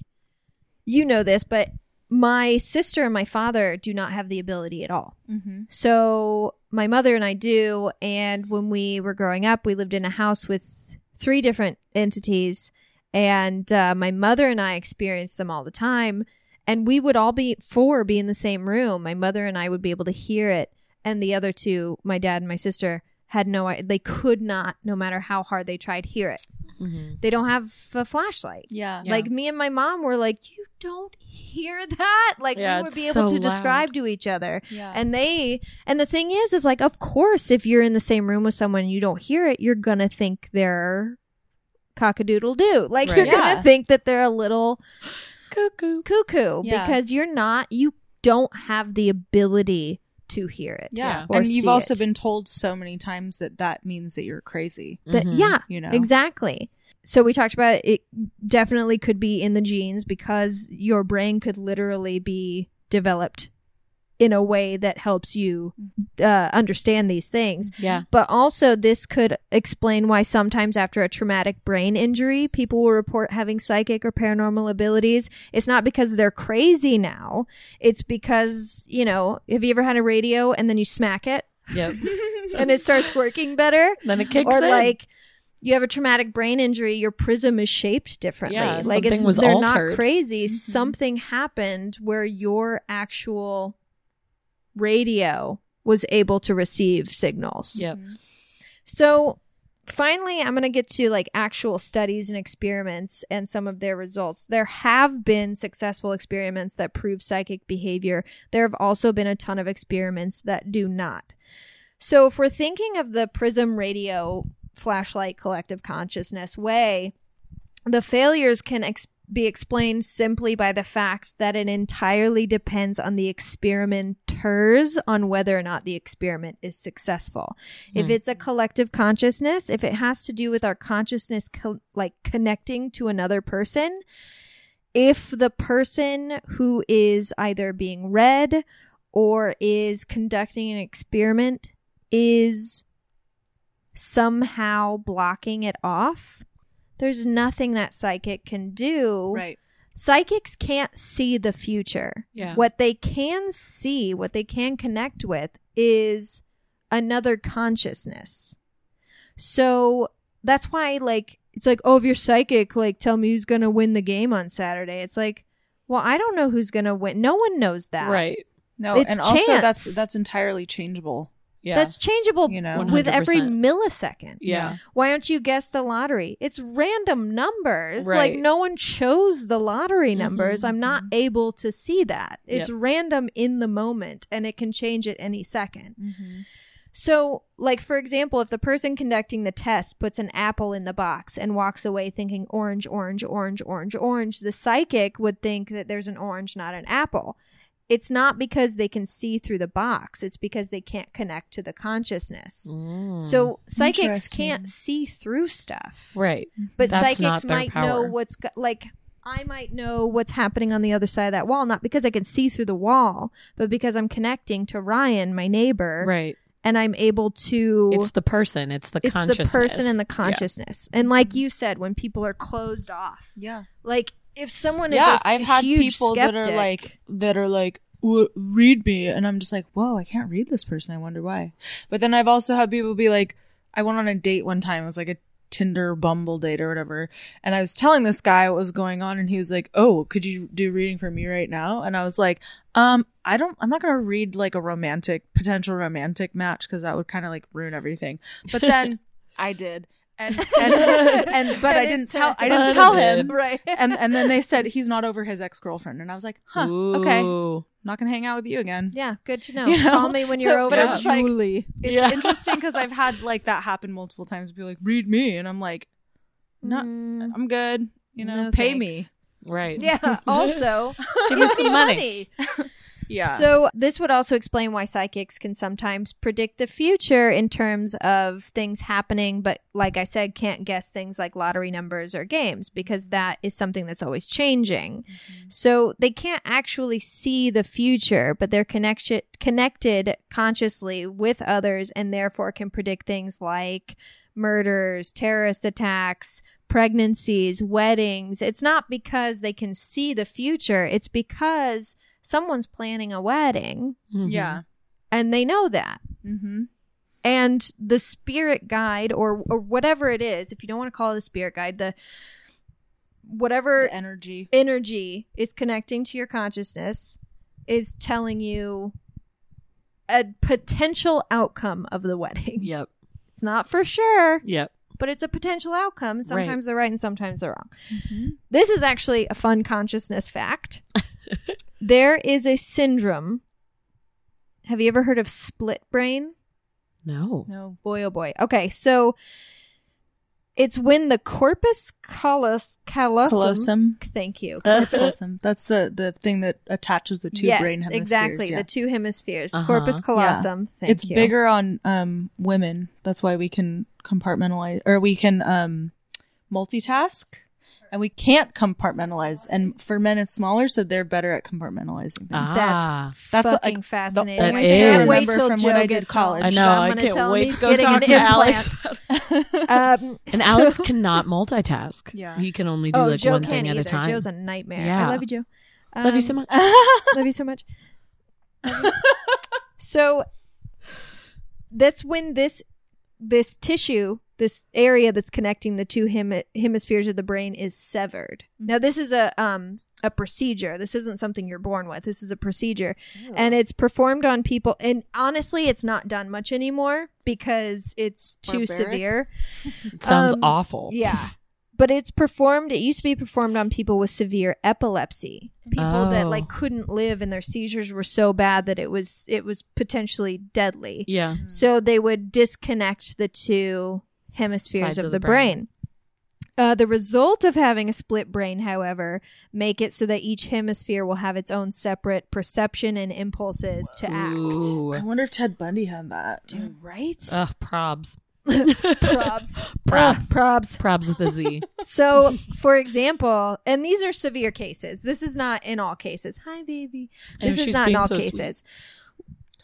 you know this, but my sister and my father do not have the ability at all. mm-hmm. So my mother and I do. And when we were growing up, we lived in a house with three different entities. And uh, my mother and I experienced them all the time. And we would all be four be in the same room. My mother and I would be able to hear it. And the other two, my dad and my sister, had no i- they could not no matter how hard they tried hear it Mhm. they don't have a flashlight yeah Yeah. like me and my mom were like you don't hear that like Yeah, we would be able so to loud. describe to each other yeah and they and the thing is is like of course if you're in the same room with someone and you don't hear it you're gonna think they're cockadoodle doo like Right. you're Yeah. gonna think that they're a little Cuckoo. cuckoo Yeah. because you're not you don't have the ability to hear it yeah or and you've also it. been told so many times that that means that you're crazy That- Mhm. yeah you know Exactly. So we talked about it definitely could be in the genes because your brain could literally be developed in a way that helps you uh, understand these things. Yeah. But also, this could explain why sometimes after a traumatic brain injury, people will report having psychic or paranormal abilities. It's not because they're crazy now. It's because, you know, have you ever had a radio and then you smack it Yep. and it starts working better? then it kicks or in. like, you have a traumatic brain injury, your prism is shaped differently. Yeah, like it's they're altered. not crazy. Something happened where your actual radio was able to receive signals. Yep. Mm-hmm. So finally, I'm going to get to like actual studies and experiments and some of their results. There have been successful experiments that prove psychic behavior. There have also been a ton of experiments that do not. So if we're thinking of the prism radio flashlight collective consciousness way, the failures can ex- be explained simply by the fact that it entirely depends on the experimenters on whether or not the experiment is successful. If hmm. it's a collective consciousness, if it has to do with our consciousness co- like connecting to another person, if the person who is either being read or is conducting an experiment is somehow blocking it off, there's nothing that psychic can do. Right. Psychics can't see the future. Yeah. What they can see, what they can connect with is another consciousness. So that's why, like, it's like, oh, if you're psychic, like, tell me who's going to win the game on Saturday. It's like, well, I don't know who's going to win. No one knows that. Right. No, It's and also that's that's entirely changeable. Yeah. That's changeable You know. with every 100%. millisecond. yeah. Why don't you guess the lottery? It's random numbers. Right. Like no one chose the lottery numbers. Mhm, I'm not able to see that. It's Yep. random in the moment and it can change at any second. Mm-hmm. So, like for example, if the person conducting the test puts an apple in the box and walks away thinking orange, orange, orange, orange, orange, the psychic would think that there's an orange, not an apple. It's not because they can see through the box. It's because they can't connect to the consciousness. Mm. So psychics can't see through stuff, right. but That's psychics not their might know what's go- like. I might know what's happening on the other side of that wall, not because I can see through the wall, but because I'm connecting to Ryan, my neighbor, Right. and I'm able to. It's the person. It's the it's the person and the Yeah. consciousness, and like you said, when people are closed off, Yeah. like if someone yeah, is a I've had people that are like that are like "W- read me. And i'm just like whoa i can't read this person. I wonder why. But then i've also had people be like i went on a date one time. It was like a tinder bumble date or whatever. And i was telling this guy what was going on and he was like oh could you do reading for me right now? And i was like um i don't i'm not gonna read like a romantic potential romantic match because that would kind of like ruin everything. But then i did and and, and but And i didn't tell i didn't tell him right, and and then they said he's not over his ex girlfriend, and I was like, huh, okay, not gonna hang out with you again. yeah, good to know. You know? Call me when you're over, but it was like- Julie. It's Yeah. interesting because I've had like that happen multiple times. Be like, read me, and I'm like, no, Mm, I'm good. You know, no pay thanks. me. Right. Yeah. Also, Give me some money. Yeah. So this would also explain why psychics can sometimes predict the future in terms of things happening, but like I said, can't guess things like lottery numbers or games because that is something that's always changing. Mm-hmm. So they can't actually see the future, but they're connection connected consciously with others and therefore can predict things like murders, terrorist attacks, pregnancies, weddings. It's not because they can see the future, it's because someone's planning a wedding Mhm. yeah. and they know that. Mm-hmm. And the spirit guide or or whatever it is, if you don't want to call it a spirit guide, the whatever energy. energy is connecting to your consciousness is telling you a potential outcome of the wedding. Yep. It's not for sure, Yep. But it's a potential outcome. Sometimes Right. they're right and sometimes they're wrong. Mm-hmm. This is actually a fun consciousness fact. there is a syndrome. Have you ever heard of split brain? No. No. Boy, oh boy. Okay, so it's when the corpus callos, callosum. Callosum. Thank you. Corpus callosum. That's the the thing that attaches the two yes, brain hemispheres. exactly. yeah. The two hemispheres. Uh-huh. Corpus callosum. Thank it's you. It's bigger on um women. That's why we can compartmentalize or we can um multitask. and we can't compartmentalize. And for men, it's smaller, so they're better at compartmentalizing things. Ah. That's That's like, fucking the- fascinating. That I can't is. wait remember till from Joe when I did gets home. college. I know. I I'm gonna can't tell wait to go getting talk to. Alex. Um, and so- Alex cannot multitask. Yeah. He can only do oh, like Joe one thing either. at a time. Joe's a nightmare. I love you, Joe. Love you so Um, much. Love you so much. so that's when this this tissue, this area that's connecting the two hemi- hemispheres of the brain is severed. Now this is a um a procedure. This isn't something you're born with. This is a procedure. And it's performed on people and honestly it's not done much anymore because it's too Barbaric? severe. It sounds um, awful. Yeah. But it's performed, it used to be performed on people with severe epilepsy. People that Oh. like couldn't live and their seizures were so bad that it was it was potentially deadly. Yeah. So they would disconnect the two hemispheres Sides of, of the, the brain. brain. Uh, the result of having a split brain, however, make it so that each hemisphere will have its own separate perception and impulses to act. Ooh. I wonder if Ted Bundy had that. Dude, right? Ugh, probs. Probs. Probs. Ugh, probs. Probs with a Z. So, for example, and these are severe cases. This is not in all cases. Hi, baby. And This is not in all so sweet. cases.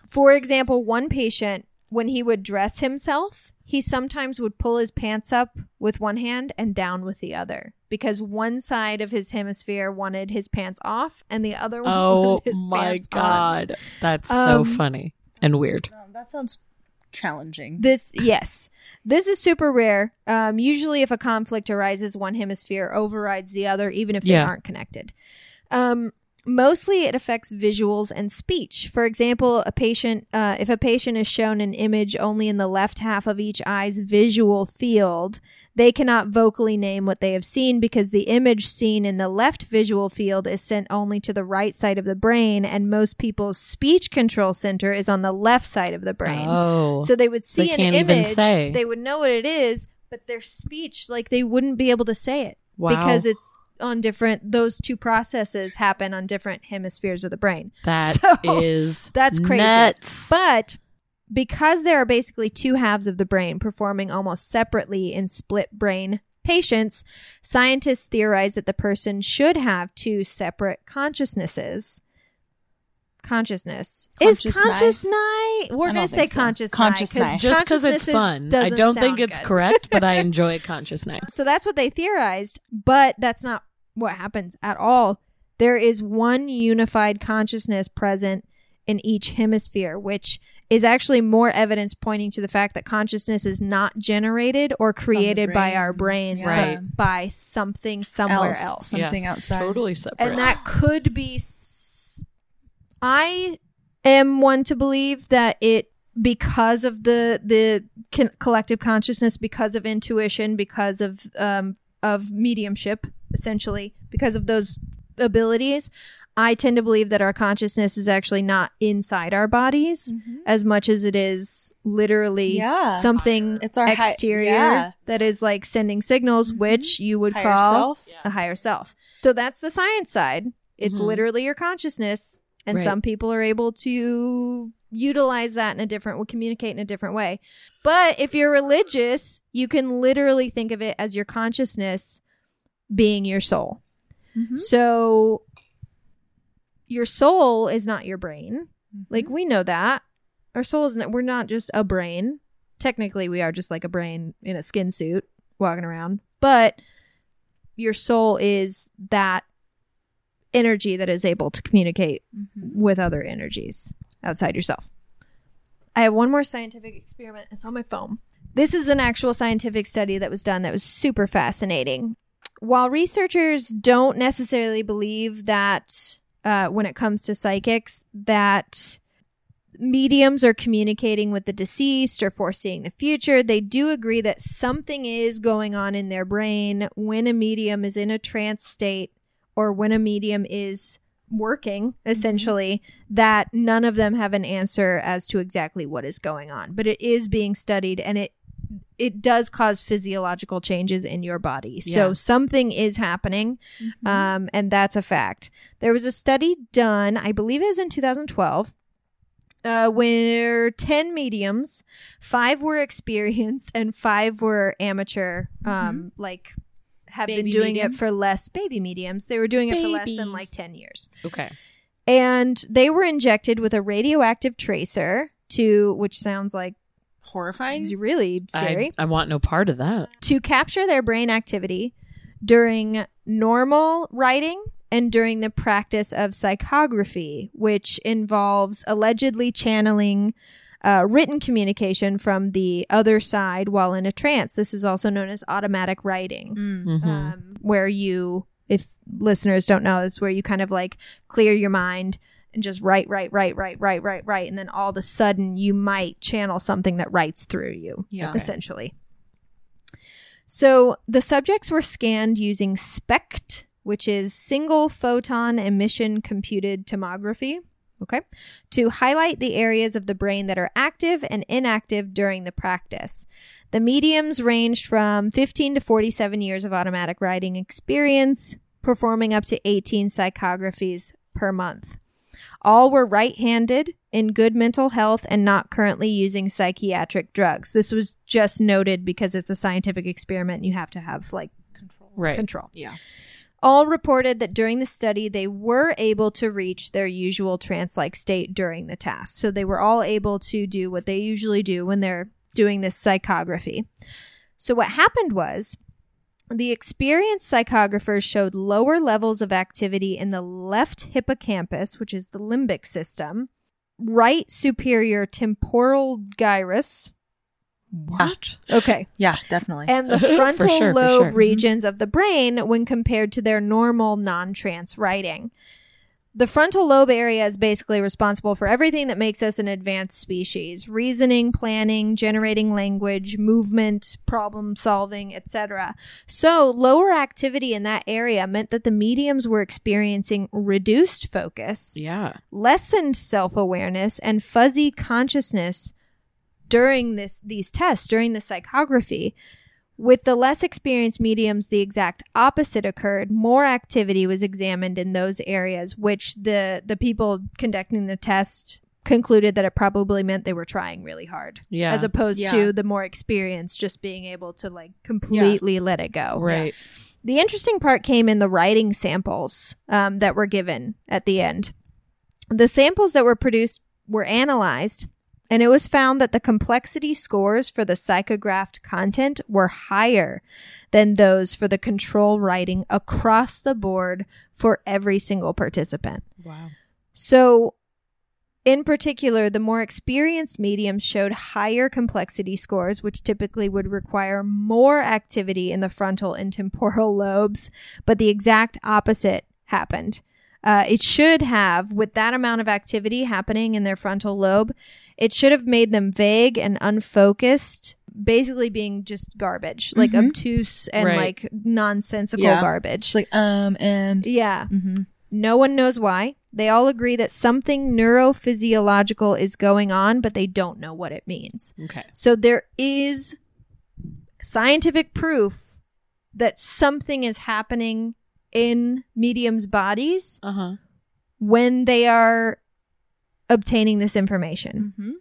For example, one patient, when he would dress himself, he sometimes would pull his pants up with one hand and down with the other because one side of his hemisphere wanted his pants off and the other one Oh wanted his my pants on. god. That's Um, so funny and weird. That sounds challenging. This, yes, this is super rare. Um, usually, if a conflict arises, one hemisphere overrides the other, even if they Yeah. aren't connected. Um, mostly, it affects visuals and speech. For example, a patient, uh, if a patient is shown an image only in the left half of each eye's visual field, they cannot vocally name what they have seen because the image seen in the left visual field is sent only to the right side of the brain, and most people's speech control center is on the left side of the brain. Oh. So they would see They an image, they would know what it is, but their speech, like they wouldn't be able to say it wow. because it's on different. Those two processes happen on different hemispheres of the brain. That So, is that's crazy. Nuts. But because there are basically two halves of the brain performing almost separately in split brain patients, scientists theorize that the person should have two separate consciousnesses. Consciousness is Conscious night. We're gonna say think so. conscious Conscious night. just because it's fun. I don't think it's good. correct, but I enjoy conscious night. So that's what they theorized, but that's not what happens at all. There is one unified consciousness present in each hemisphere, which is actually more evidence pointing to the fact that consciousness is not generated or created by our brains, Yeah. but by something somewhere else, else. something outside. Totally separate. And that could be. s- I am one to believe that it because of the the con- collective consciousness, because of intuition, because of um of mediumship, essentially, because of those abilities. I tend to believe that our consciousness is actually not inside our bodies as much as it is literally Yeah. something It's our hi- exterior yeah. that is like sending signals, which you would Higher call self. a higher self. So that's the science side. It's Mhm. literally your consciousness, and Right. some people are able to utilize that in a different, will communicate in a different way. But if you're religious, you can literally think of it as your consciousness being your soul. Mhm. So your soul is not your brain. Mm-hmm. Like we know that. Our soul isn't we're not just a brain. Technically we are just like a brain in a skin suit walking around. But your soul is that energy that is able to communicate Mhm. with other energies outside yourself. I have one more scientific experiment. It's on my phone. This is an actual scientific study that was done that was super fascinating. While researchers don't necessarily believe that uh, when it comes to psychics, that mediums are communicating with the deceased or foreseeing the future, they do agree that something is going on in their brain when a medium is in a trance state or when a medium is working essentially that none of them have an answer as to exactly what is going on. But it is being studied and it it does cause physiological changes in your body so something is happening um, and that's a fact there was a study done i believe it was in 2012 uh, where 10 mediums five were experienced and five were amateur um, like have Baby been doing mediums? it for less baby mediums. They were doing it for less than like 10 years. Okay. And they were injected with a radioactive tracer to, which sounds like Horrifying. really scary, I, I want no part of that. to capture their brain activity during normal writing and during the practice of psychography, which involves allegedly channeling uh, written communication from the other side while in a trance. This is also known as automatic writing, Mm. Mhm. um, where you, if listeners don't know, it's where you kind of like clear your mind and just write, write, write, write, write, write, write, and then all of a sudden you might channel something that writes through you Yeah. essentially. So the subjects were scanned using SPECT, which is single photon emission computed tomography. Okay. To highlight the areas of the brain that are active and inactive during the practice. The mediums ranged from 15 to 47 years of automatic writing experience, performing up to 18 psychographies per month. All were right handed, in good mental health, and not currently using psychiatric drugs. This was just noted because it's a scientific experiment. And you have to have like Control. Right. control. Yeah. All reported that during the study, they were able to reach their usual trance like state during the task. So they were all able to do what they usually do when they're doing this psychography. So what happened was the experienced psychographers showed lower levels of activity in the left hippocampus, which is the limbic system, right superior temporal gyrus. What? Ah, okay Yeah, definitely. and the frontal sure, lobe sure. regions of the brain when compared to their normal non-trance writing. The frontal lobe area is basically responsible for everything that makes us an advanced species reasoning, planning, generating language, movement, problem solving, etc. So, lower activity in that area meant that the mediums were experiencing reduced focus, Yeah. lessened self-awareness, and fuzzy consciousness during this these tests during the psychography with the less experienced mediums the exact opposite occurred more activity was examined in those areas which the the people conducting the test concluded that it probably meant they were trying really hard Yeah. as opposed Yeah. to the more experienced just being able to like completely let it go right. the interesting part came in the writing samples um, that were given at the end. The samples that were produced were analyzed, and it was found that the complexity scores for the psychographed content were higher than those for the control writing across the board for every single participant. Wow. So, in particular, the more experienced mediums showed higher complexity scores, which typically would require more activity in the frontal and temporal lobes, but the exact opposite happened. Uh, it should have, with that amount of activity happening in their frontal lobe, it should have made them vague and unfocused, basically being just garbage, like Mhm. obtuse and Right. like nonsensical Yeah. garbage. It's like um and yeah. Mhm. No one knows why. They all agree that something neurophysiological is going on, but they don't know what it means. Okay. So there is scientific proof that something is happening in mediums' bodies Uh huh. when they are obtaining this information. Mhm.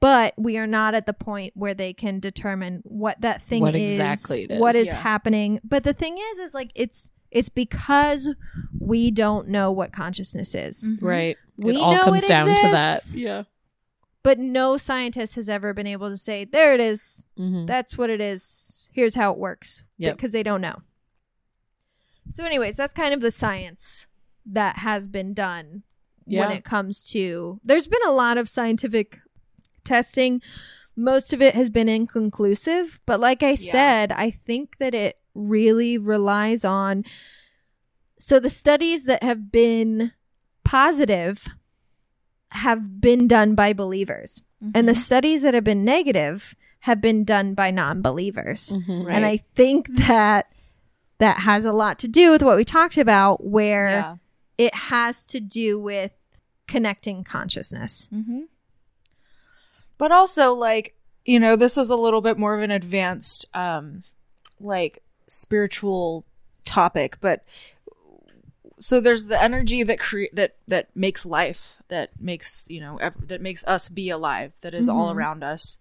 But we are not at the point where they can determine what that thing What is, exactly it what is. is Yeah. happening. But the thing is, is like it's it's because we don't know what consciousness is. Mhm. Right. We it all know comes it down to that. Yeah. But no scientist has ever been able to say, there it is. Mm-hmm. That's what it is. Here's how it works. Yep. Because they don't know. So, anyways, that's kind of the science that has been done when it comes to. There's been a lot of scientific testing. Most of it has been inconclusive. But like I Yeah. said, I think that it really relies on. So, the studies that have been positive have been done by believers. And the studies that have been negative have been done by non-believers. Mm-hmm. And I think that that has a lot to do with what we talked about where Yeah. it has to do with connecting consciousness. Mm-hmm. But also, like, you know, this is a little bit more of an advanced, um, like, spiritual topic, but so there's the energy that cre- that that makes life, that makes you know ev- that makes us be alive, that is all around us,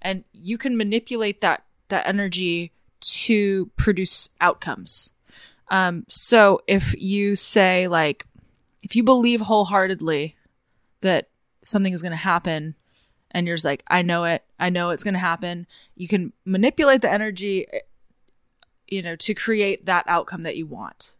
and you can manipulate that that energy to produce outcomes. Um, so if you say like, if you believe wholeheartedly that something is going to happen and you're just like, I know it, I know it's going to happen, you can manipulate the energy, eh, you know, to create that outcome that you want.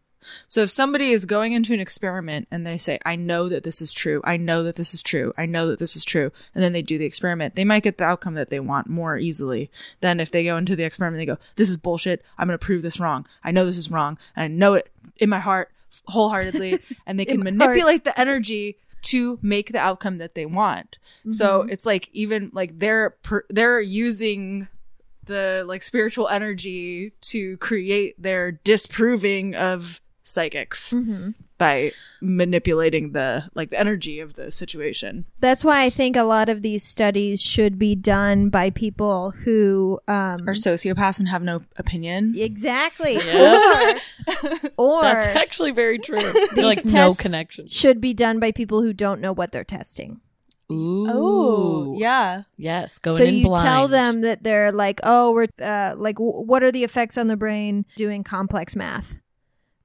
So if somebody is going into an experiment and they say, I know that this is true, I know that this is true, I know that this is true, and then they do the experiment, they might get the outcome that they want more easily than if they go into the experiment and they go, This is bullshit, I'm going to prove this wrong. I know this is wrong, and I know it in my heart wholeheartedly, and they can manipulate the energy to make the outcome that they want. So it's like even like they're per- they're using the like spiritual energy to create their disproving of psychics by manipulating the like the energy of the situation. That's why I think a lot of these studies should be done by people who um Are sociopaths and have no opinion. exactly Yeah. or or That's actually very true. They're like no tests connection. should be done by people who don't know what they're testing. Ooh. yeah. Yes, going so in you blind. tell them that they're like, oh, we're uh, like, w- what are the effects on the brain doing complex math?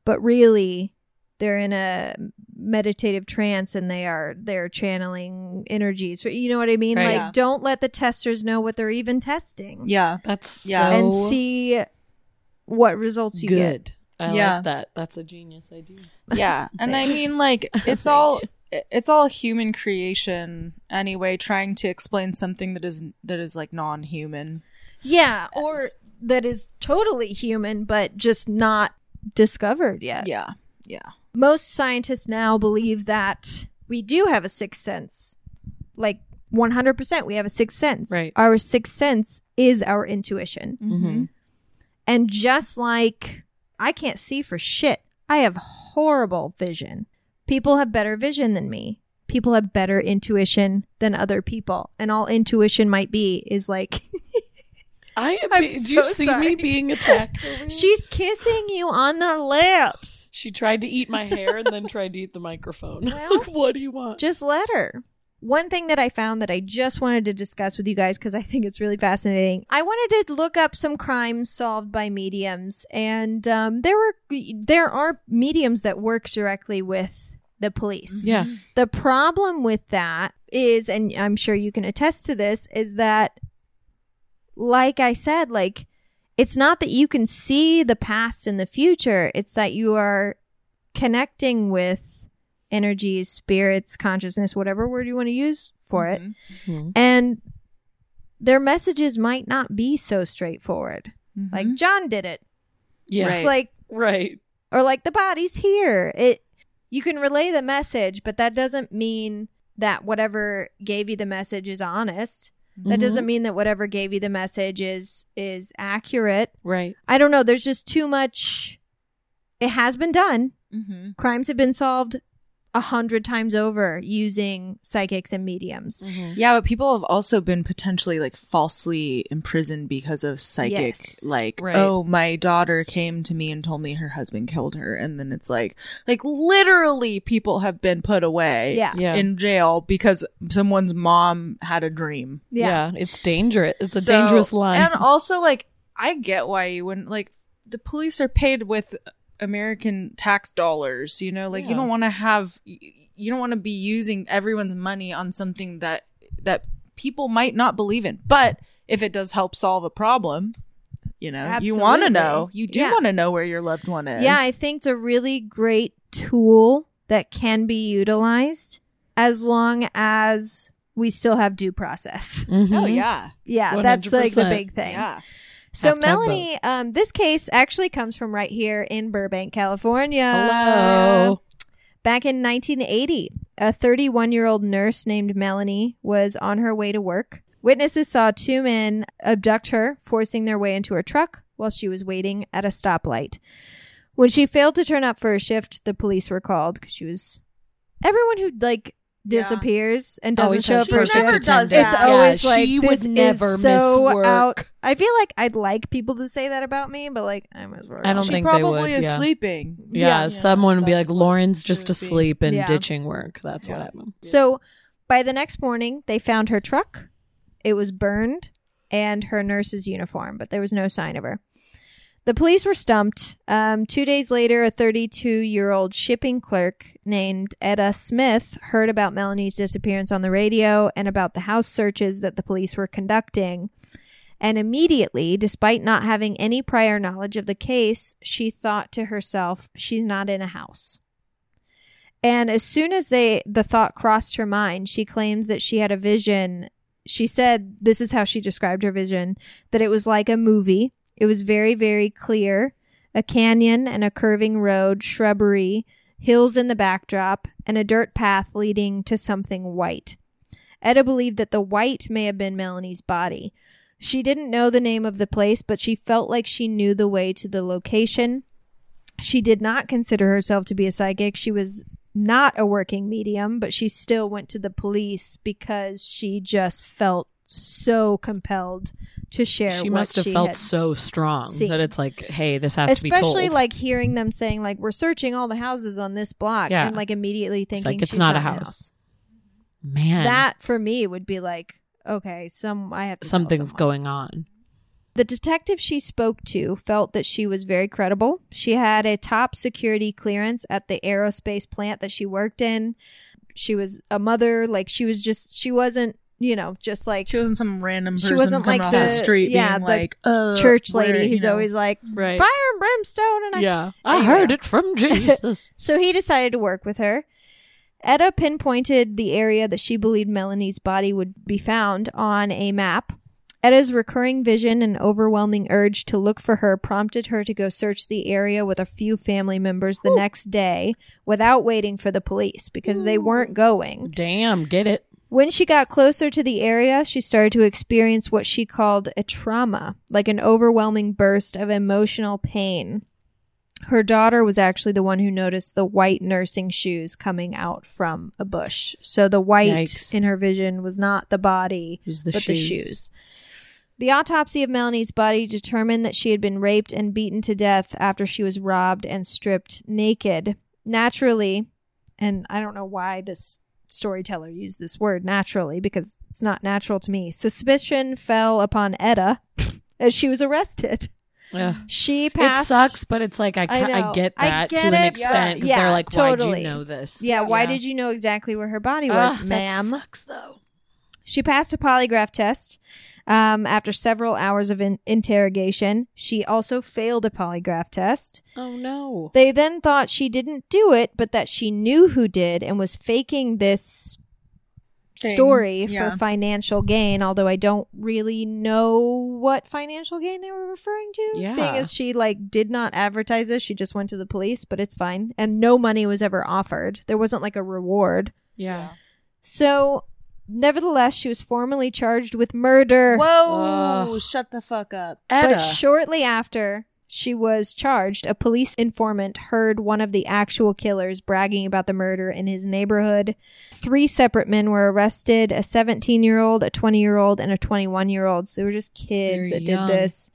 But really, they're in a meditative trance and they are they're channeling energies. You know what I mean? Right. Like, Yeah. don't let the testers know what they're even testing. Yeah. That's Yeah. so and see what results you get. I Yeah. like that. That's a genius idea. Yeah. And I mean like it's all it's all human creation anyway trying to explain something that is that is like non-human. Yeah, or that is totally human, but just not discovered yet. Yeah. Yeah. most scientists now believe that we do have a sixth sense. Like 100% we have a sixth sense. Right. Our sixth sense is our intuition. Mm-hmm. And just like I can't see for shit, I have horrible vision. People have better vision than me. People have better intuition than other people. And all intuition might be is like, I I'm do you see sorry. me being attacked? she's kissing you on the lips. She tried to eat my hair and then tried to eat the microphone. Well, what do you want? Just let her. One thing that I found that I just wanted to discuss with you guys because I think it's really fascinating. I wanted to look up some crimes solved by mediums, and um, there were there are mediums that work directly with the police. yeah. The problem with that is, and I'm sure you can attest to this, is that, like I said, like it's not that you can see the past and the future, it's that you are connecting with energies, spirits, consciousness, whatever word you want to use for it. Mhm. And their messages might not be so straightforward. Like John did it. Yeah. Right. Like Right. or like the body's here. It you can relay the message, but that doesn't mean that whatever gave you the message is honest. That Mhm. doesn't mean that whatever gave you the message is is accurate. Right. I don't know, there's just too much it has been done. Mm-hmm. Crimes have been solved a hundred times over using psychics and mediums. Mhm. Yeah, but people have also been potentially like falsely imprisoned because of psychic, Yes. like, Right. oh, my daughter came to me and told me her husband killed her. And then it's like, like literally people have been put away Yeah. Yeah. in jail because someone's mom had a dream. yeah. It's dangerous. It's a dangerous line. And also, like, I get why you wouldn't, like, the police are paid with American tax dollars, you know? Like, you don't want to have, you don't want to be using everyone's money on something that, that people might not believe in. But if it does help solve a problem, you know, you want to know. You do Yeah. want to know where your loved one is. Yeah, I think it's a really great tool that can be utilized as long as we still have due process. Oh, Mhm. yeah. Yeah, that's like the big thing. Yeah. So Melanie, um, this case actually comes from right here in Burbank, California. Hello. Back in 1980, a 31 year old nurse named Melanie was on her way to work. Witnesses saw two men abduct her, forcing their way into her truck while she was waiting at a stoplight. When she failed to turn up for a shift, the police were called because she was. Everyone who like Yeah. disappears and doesn't Always show up for a perfect shift. never does attendance. that. It's always yeah, like she this would never is so work. out. I feel like I'd like people to say that about me, but like I miss work. I don't She think they probably would, is yeah. sleeping. Yeah, Yeah. someone would be like, Lauren's just would be. asleep and Yeah. ditching work. That's what Yeah. happened. So by the next morning, they found her truck. It was burned and her nurse's uniform, but there was no sign of her. The police were stumped. Um, two days later, a 32 year old shipping clerk named Etta Smith heard about Melanie's disappearance on the radio and about the house searches that the police were conducting. And immediately, despite not having any prior knowledge of the case, she thought to herself, she's not in a house. And as soon as they the thought crossed her mind, she claims that she had a vision. She said this is how she described her vision that it was like a movie. It was very very clear, a canyon and a curving road, shrubbery, hills in the backdrop, and a dirt path leading to something white. Etta believed that the white may have been Melanie's body. She didn't know the name of the place, but she felt like she knew the way to the location. She did not consider herself to be a psychic. She was not a working medium, but she still went to the police because she just felt so compelled to share She must have she felt so strong seen. that it's like, hey, this has to be especially like hearing them saying like we're searching all the houses on this block Yeah. and like immediately thinking like, it's she's not a in house. man, that for me would be like okay some i have to something's going on. the detective she spoke to felt that she was very credible she had a top security clearance at the aerospace plant that she worked in she was a mother like she was just she wasn't you know just like She wasn't some random She wasn't like the- the street yeah, being the like uh, church lady you who's know. always like Right. fire and brimstone and I yeah. I Anyway. heard it from Jesus. So he decided to work with her. Etta pinpointed the area that she believed Melanie's body would be found on a map. Etta's recurring vision and overwhelming urge to look for her prompted her to go search the area with a few family members the next day without waiting for the police because they weren't going. Damn, get it. When she got closer to the area, she started to experience what she called a trauma, like an overwhelming burst of emotional pain. Her daughter was actually the one who noticed the white nursing shoes coming out from a bush. So the white Yikes. in her vision was not the body, the but the shoes. shoes. The autopsy of Melanie's body determined that she had been raped and beaten to death after she was robbed and stripped naked. Naturally, and I don't know why this storyteller used this word naturally because it's not natural to me. Suspicion fell upon Etta as she was arrested. Yeah. She passed. It sucks, but it's like I, I ca- I, know. get I that get to an extent because yeah, they're like, why'd totally. you know this? Yeah, why Yeah. did you know exactly where her body was, Ah, ma'am? That sucks though. She passed a polygraph test um, after several hours of in- interrogation. She also failed a polygraph test. Oh no. They then thought she didn't do it, but that she knew who did and was faking this Thing, story yeah. for financial gain. Although I don't really know what financial gain they were referring to. Yeah. Seeing as she like did not advertise this, she just went to the police. But it's fine, and no money was ever offered. There wasn't like a reward. Yeah. So, nevertheless, she was formally charged with murder. Whoa! Ugh. Shut the fuck up. Etta. But shortly after she was charged, a police informant heard one of the actual killers bragging about the murder in his neighborhood. Three separate men were arrested a 17 year old, a 20 year old, and a 21 year old. So they were just kids Very that young. did this.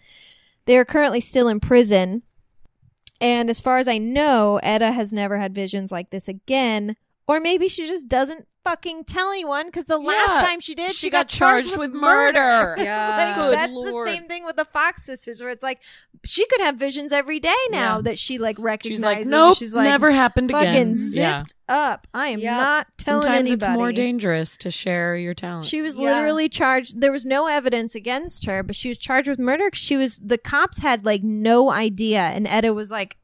They are currently still in prison. And as far as I know, Etta has never had visions like this again. Or maybe she just doesn't fucking tell anyone because the last Yeah, time she did, she, she got, got charged with murder. Yeah. Like, Good that's Lord. the same thing with the Fox sisters, where it's like she could have visions every day now Yeah. that she like She's recognizes. like, and nope, she's like, never happened fucking again. zipped Yeah. up. I am Yep. not telling Sometimes anybody. it's more dangerous to share your talent. She was Yeah. literally charged. There was no evidence against her, but she was charged with murder. 'cause She was. The cops had like no idea, and Etta was like,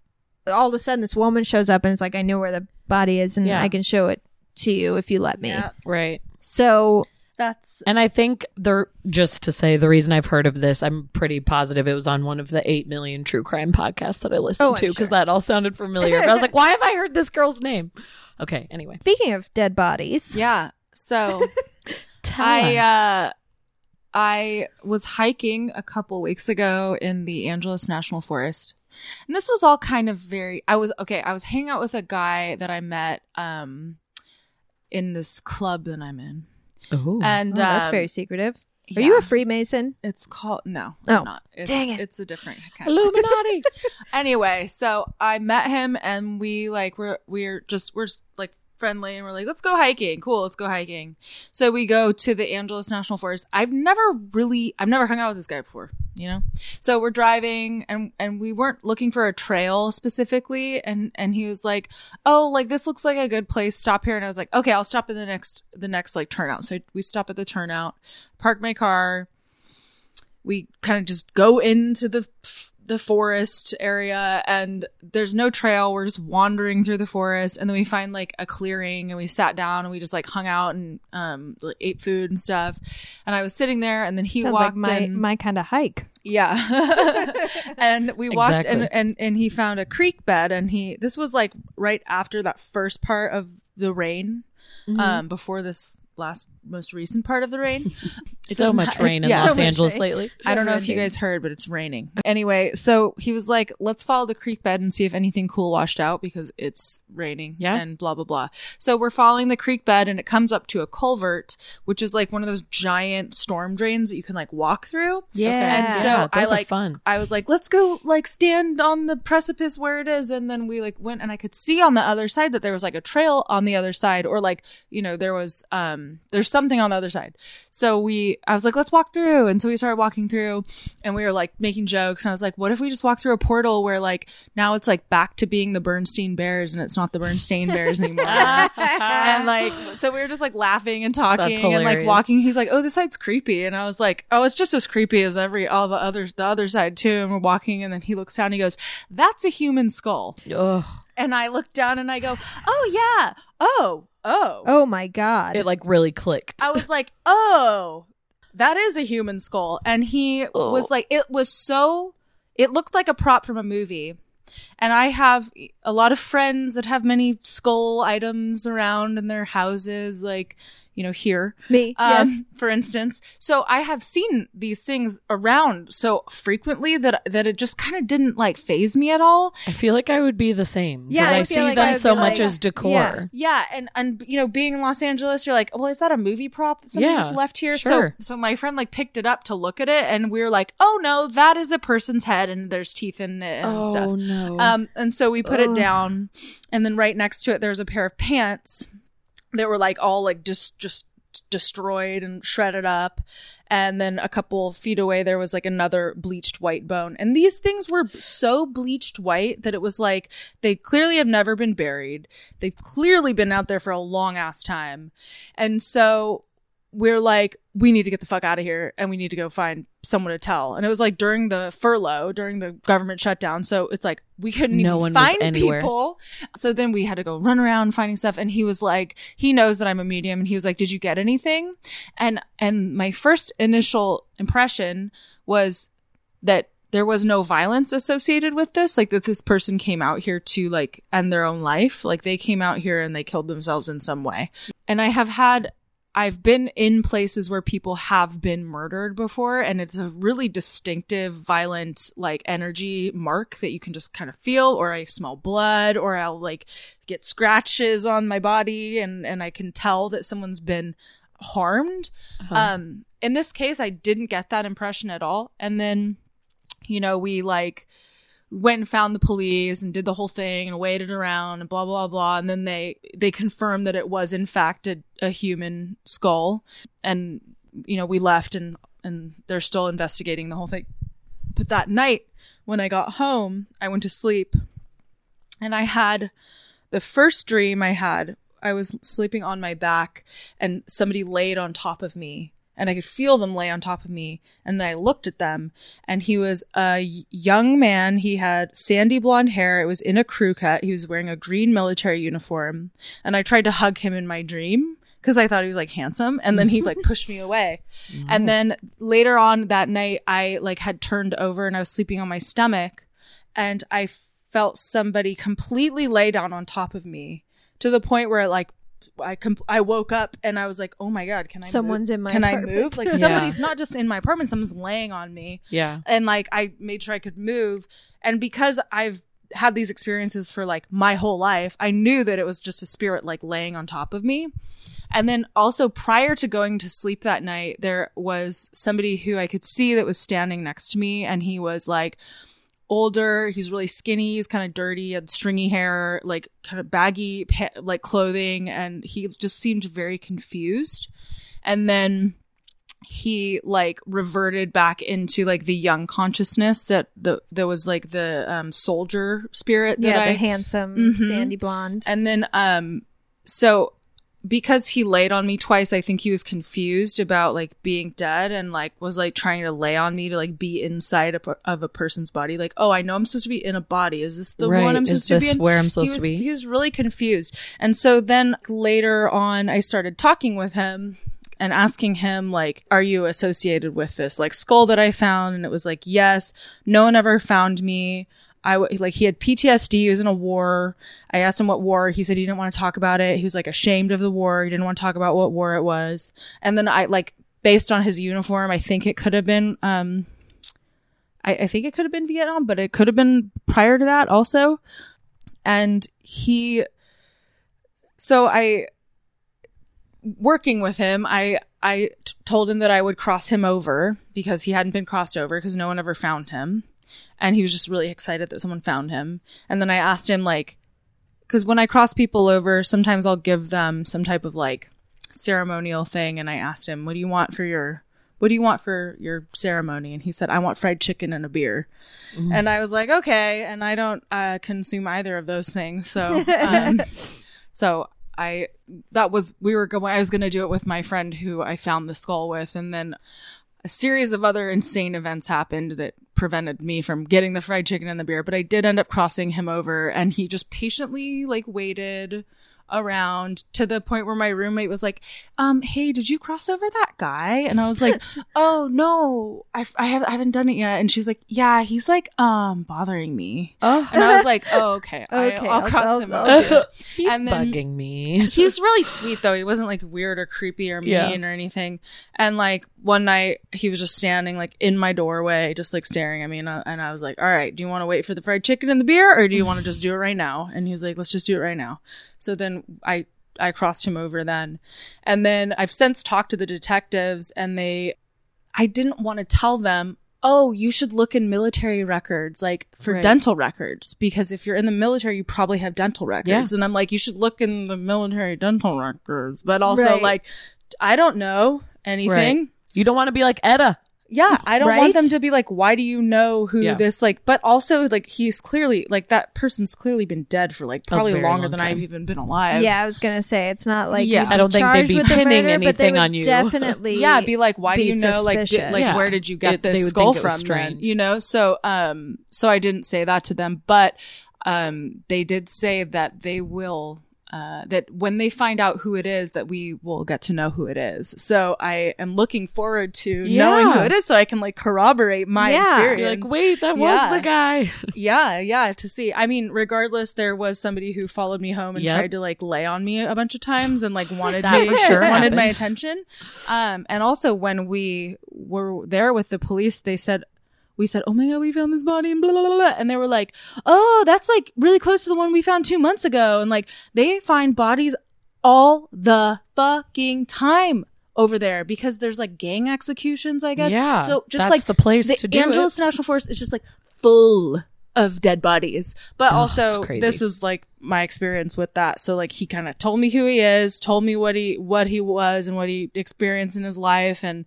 all of a sudden, this woman shows up and it's like, I know where the body is, and Yeah. I can show it to you if you let me. Yeah, right. So that's And I think the just to say the reason I've heard of this, I'm pretty positive it was on one of the eight million true crime podcasts that I listened Oh, to because sure. that all sounded familiar. But I was like, why have I heard this girl's name? Okay, anyway. speaking of dead bodies, yeah. So I uh I was hiking a couple weeks ago in the Angeles National Forest. And this was all kind of very I was okay, I was hanging out with a guy that I met um in this club that I'm in. Ooh. And Oh, that's um, very secretive. Are you a. Freemason? It's called no, Oh, I'm not. It's, dang it. It's a different kind. Illuminati. anyway, so I met him and we like we're we're just we're just, like friendly and we're like let's go hiking. Cool, let's go hiking. So we go to the Angeles National Forest. I've never really I've never hung out with this guy before. you know so we're driving and and we weren't looking for a trail specifically and and he was like oh like this looks like a good place stop here and i was like okay i'll stop at the next the next like turnout so we stop at the turnout park my car we kind of just go into the the forest area and there's no trail we're just wandering through the forest and then we find like a clearing and we sat down and we just like hung out and um like, ate food and stuff and i was sitting there and then he Sounds walked like my in my kind of hike. yeah. and we walked Exactly. and, and and he found a creek bed and he this was like right after that first part of the rain Mm-hmm. um before this last most recent part of the rain. It so much ha- rain in yeah. Los So Angeles rain. lately. I don't know if you guys heard, but it's raining. Anyway, so he was like, let's follow the creek bed and see if anything cool washed out because it's raining Yeah. and blah, blah, blah. So we're following the creek bed and it comes up to a culvert, which is like one of those giant storm drains that you can like walk through. Yeah. And so Yeah, I those are like, fun. I was like, let's go like stand on the precipice where it is. And then we like went and I could see on the other side that there was like a trail on the other side or like, you know, there was, um, there's something on the other side. So we, I was like, let's walk through. And so we started walking through and we were like making jokes. And I was like, what if we just walk through a portal where like now it's like back to being the Bernstein Bears and it's not the Bernstein Bears anymore. and like, so we were just like laughing and talking and like walking. He's like, oh, this side's creepy. And I was like, oh, it's just as creepy as every, all the other, the other side too. And we're walking and then he looks down and he goes, that's a human skull. Ugh. And I look down and I go, oh yeah. Oh, oh. Oh my god. It like really clicked. I was like, oh, that is a human skull. And he Oh. was like, it was so, it looked like a prop from a movie. And I have a lot of friends that have many skull items around in their houses, like, you know, here. Me. Um, yes. For instance. So I have seen these things around so frequently that, that it just kind of didn't like phase me at all. I feel like I would be the same. Yeah. I I, see like them I so be much like- as decor. Yeah. Yeah, and and you know, being in Los Angeles, you're like, well, is that a movie prop that somebody Yeah, just left here? sure. So so my friend like picked it up to look at it, and we are like, oh no, that is a person's head, and there's teeth in it and Oh stuff. no. Um, and so we put it down, and then right next to it, there's a pair of pants that were like all like just just destroyed and shredded up. And then a couple feet away, there was like another bleached white bone. And these things were so bleached white that it was like they clearly have never been buried. They've clearly been out there for a long ass time. And so we're like, we need to get the fuck out of here and we need to go find someone to tell. And it was like during the furlough, during the government shutdown. So it's like we couldn't No even find people. So then we had to go run around finding stuff. And he was like, he knows that I'm a medium. And he was like, did you get anything? And, and my first initial impression was that there was no violence associated with this like that this person came out here to like end their own life like they came out here and they killed themselves in some way and i have had i've been in places where people have been murdered before and it's a really distinctive violent like energy mark that you can just kind of feel or i smell blood or i'll like get scratches on my body and and i can tell that someone's been harmed. Um in this case i didn't get that impression at all and then you know, we like went and found the police and did the whole thing and waited around and blah blah blah. And then they they confirmed that it was in fact a, a human skull. And you know we left and and they're still investigating the whole thing. But that night when i got home i went to sleep. And i had the first dream i had i was sleeping on my back and somebody laid on top of me and I could feel them lay on top of me. And then I looked at them and he was a young man. He had sandy blonde hair. It was in a crew cut. He was wearing a green military uniform. And I tried to hug him in my dream because I thought he was like handsome. And then he like pushed me away. And then later on that night, I like had turned over and I was sleeping on my stomach and I felt somebody completely lay down on top of me to the point where it like I com- I woke up and I was like, oh my god, can I? Someone's move? in my Can I move? Like Yeah. somebody's not just in my apartment, someone's laying on me, yeah. and like I made sure I could move. And because I've had these experiences for like my whole life, I knew that it was just a spirit like laying on top of me. And then also prior to going to sleep that night, there was somebody who I could see that was standing next to me, and he was like older. He was really skinny. He's kind of dirty. and stringy hair, like kind of baggy, like clothing, and he just seemed very confused. And then he like reverted back into like the young consciousness that the there was like the um soldier spirit that yeah, I the handsome Mhm. sandy blonde. and then um so because he laid on me twice, I think he was confused about like being dead and like was like trying to lay on me to like be inside a, of a person's body. Like, oh, I know I'm supposed to be in a body. Is this the right. one I'm Is supposed to be this in? where I'm supposed was, to be? He was really confused. And so then later on, I started talking with him and asking him, like, are you associated with this, like, skull that I found? And it was like, yes, no one ever found me. I like he had PTSD. He was in a war. I asked him what war. He said he didn't want to talk about it. He was like ashamed of the war. He didn't want to talk about what war it was. And then I like based on his uniform, I think it could have been. um I, I think it could have been Vietnam, but it could have been prior to that also. And he, so I, working with him, I I t- told him that I would cross him over because he hadn't been crossed over because no one ever found him, and he was just really excited that someone found him. And then I asked him like, because when I cross people over, sometimes I'll give them some type of like ceremonial thing, and I asked him, "What do you want for your what do you want for your ceremony?" And he said, "I want fried chicken and a beer." And I was like, "Okay," and I don't uh, consume either of those things, so um, so I that was we were going I was going to do it with my friend who I found the skull with and then a series of other insane events happened that prevented me from getting the fried chicken and the beer but I did end up crossing him over and he just patiently like waited around to the point where my roommate was like um hey did you cross over that guy and I was like oh no I, I, have, I haven't done it yet and she's like yeah he's like um bothering me oh, and I was like oh okay, Okay, I, I'll I'll- cross I'll- him over he's and then- bugging me. he was really sweet though. He wasn't like weird or creepy or mean Yeah. or anything. And like one night he was just standing like in my doorway, just like staring at me. And I, and I was like, all right, do you want to wait for the fried chicken and the beer or do you want to just do it right now? And he's like, let's just do it right now. So then I, I crossed him over then. And then I've since talked to the detectives and they, I didn't want to tell them, oh, you should look in military records, like for Right. dental records, because if you're in the military, you probably have dental records. And I'm like, you should look in the military dental records, but also Right. like, I don't know anything. You don't want to be like Etta. Yeah, I don't Right? want them to be like, why do you know who Yeah. this like? But also, like, he's clearly like that person's clearly been dead for like probably longer long than time. I've even been alive. Yeah, I was gonna say it's not like Yeah. I don't think they'd be with the pinning murder, anything on you. Definitely, yeah be like why do be you know like did, like Yeah. where did you get It- this would skull think it was from then? you know so um so i didn't say that to them but um they did say that they will uh, that when they find out who it is, that we will get to know who it is. So I am looking forward to knowing who it is, so I can like corroborate my Yeah. experience. You're like, wait, that Yeah. was the guy. yeah, yeah, to see. I mean, regardless, there was somebody who followed me home and Yep. tried to like lay on me a bunch of times and like wanted me sure wanted my attention. Um, and also when we were there with the police, they said. We said, "Oh my god, we found this body," and blah blah blah, blah. and they were like, "Oh, that's like really close to the one we found two months ago." And like, they find bodies all the fucking time over there because there's like gang executions, I guess. Yeah, So just like the place the to do Angeles National Forest is just like full of dead bodies. But Oh, also this is like my experience with that. So like he kind of told me who he is, told me what he what he was and what he experienced in his life and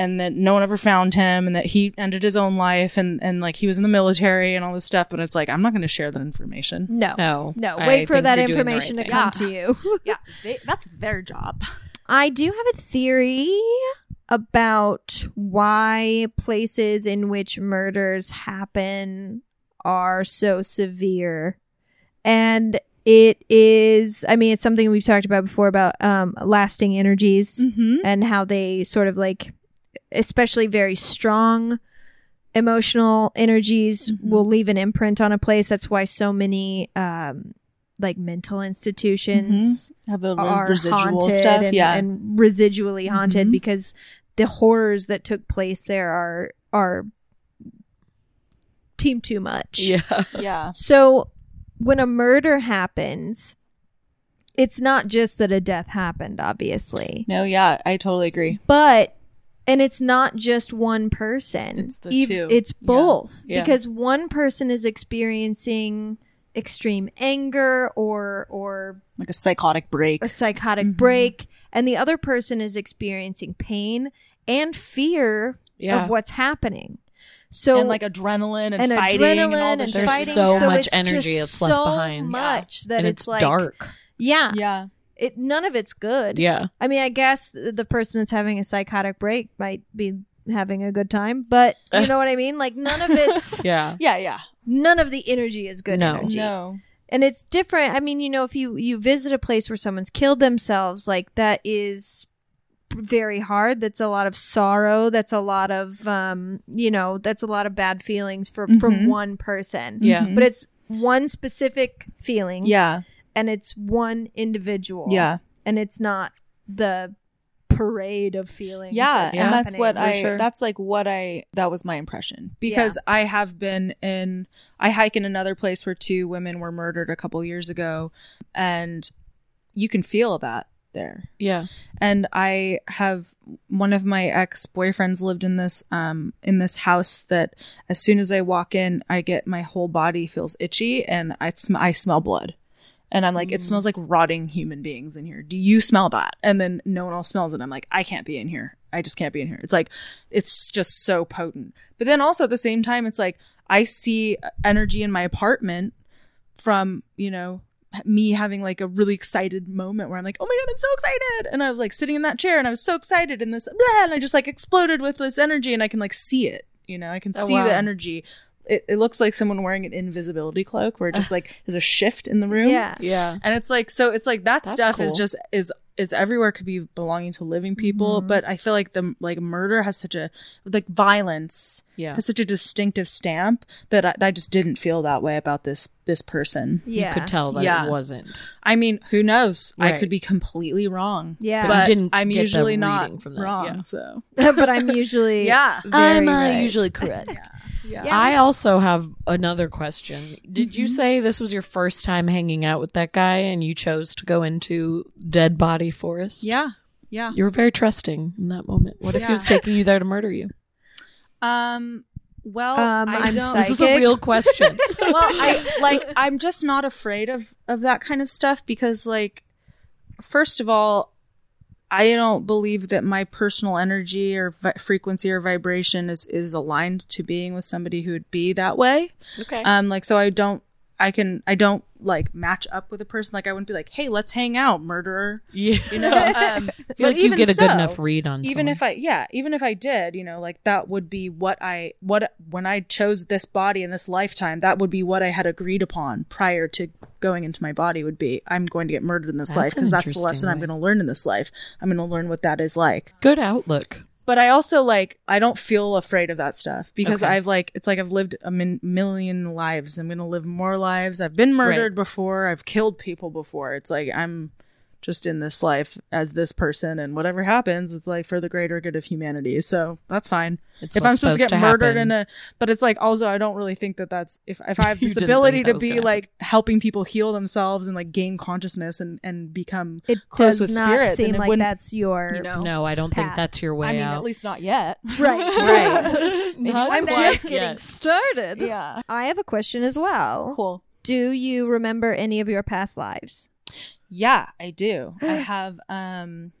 and that no one ever found him and that he ended his own life and and like he was in the military and all this stuff, but it's like I'm not going to share that information. No, No, no. I Wait for that you're doing the information right to thing. come to you. Yeah, they, that's their job. I do have a theory about why places in which murders happen are so severe. And it is, I mean, it's something we've talked about before about um, lasting energies Mm-hmm. and how they sort of like, especially very strong emotional energies Mhm. will leave an imprint on a place. That's why so many, um, like mental institutions Have the are residual haunted stuff. and, yeah. and residually haunted Mhm. because the horrors that took place there are are team too much. Yeah, yeah. So when a murder happens, it's not just that a death happened, obviously, No, yeah, I totally agree. but and it's not just one person. It's the Ev- two. It's both Yeah. because one person is experiencing extreme anger or or Like a psychotic break. a psychotic Mhm. break and the other person is experiencing pain and fear Yeah. of what's happening. So and like adrenaline and, and fighting adrenaline and all and, this There's fighting. so so much energy just that's left so behind. much that and it's, it's, like dark. Yeah, Yeah. It none of it's good. Yeah. I mean, I guess the person that's having a psychotic break might be having a good time, but you know what I mean? Like none of it's Yeah. Yeah, yeah. none of the energy is good No. energy. No. And it's different. I mean, you know, if you you visit a place where someone's killed themselves, like that is very hard. That's a lot of sorrow. That's a lot of um, you know, that's a lot of bad feelings for from Mhm. one person. Yeah. But it's one specific feeling. Yeah. And it's one individual. Yeah. And it's not the parade of feelings. Yeah, that's and that's what I sure. that's like what I that was my impression because I have been in I hike in another place where two women were murdered a couple years ago and you can feel that there. Yeah. And I have one of my ex-boyfriends lived in this um in this house that as soon as I walk in I get my whole body feels itchy and I sm- I smell blood. And I'm like, it mm. smells like rotting human beings in here. Do you smell that? And then no one else smells it. I'm like, I can't be in here. I just can't be in here. It's like, it's just so potent. But then also at the same time, it's like, I see energy in my apartment from, you know, me having like a really excited moment where I'm like, oh my God, I'm so excited. And I was like sitting in that chair and I was so excited and this, blah, and I just like exploded with this energy and I can like see it. You know, I can Oh, see wow. the energy. It, it looks like someone wearing an invisibility cloak where it just like there's a shift in the room. Yeah. Yeah. And it's like so it's like that That's stuff is just is is everywhere could be belonging to living people, mm-hmm. but I feel like the like murder has such a like violence Yeah. has such a distinctive stamp that I, I just didn't feel that way about this this person. Yeah. You could tell that Yeah. it wasn't. I mean, who knows? I could be completely wrong. Yeah. But you But didn't I'm usually not from that, wrong. yeah. So but I'm usually Yeah. very uh, right. Usually correct. yeah. Yeah, I also have another question. Did Mm-hmm. you say this was your first time hanging out with that guy and you chose to go into dead body forest? Yeah. Yeah. You were very trusting in that moment. What if he was taking you there to murder you? Um well, Um, I I'm don't psychic. This is a real question. well i like i'm just not afraid of of that kind of stuff because like first of all i don't believe that my personal energy or vi- frequency or vibration is is aligned to being with somebody who would be that way okay. um like so i don't i can i don't like match up with a person like i wouldn't be like hey let's hang out murderer yeah. you know um I feel like you get a good enough read on even if I yeah, even if I did, you know, like that would be what I what when I chose this body in this lifetime, that would be what I had agreed upon prior to going into my body would be I'm going to get murdered in this That's life because that's the lesson I'm going to learn in this life. I'm going to learn what that is like. good outlook. But I also like I don't feel afraid of that stuff because Okay. I've like it's like I've lived a min- million lives. I'm going to live more lives. I've been murdered before. I've killed people before. It's like I'm just in this life as this person and whatever happens it's like for the greater good of humanity so that's fine It's if i'm what's supposed to get to murdered happen. in a but it's like also i don't really think that that's if, if i have this ability to be gonna like helping people heal themselves and like gain consciousness and and become It close does with not spirit, then seem it like that's your you know No, I don't think that's your way i mean out. at least not yet right. right. Not I'm just getting yet. started. yeah I have a question as well. cool Do you remember any of your past lives? Yeah, I do. I have um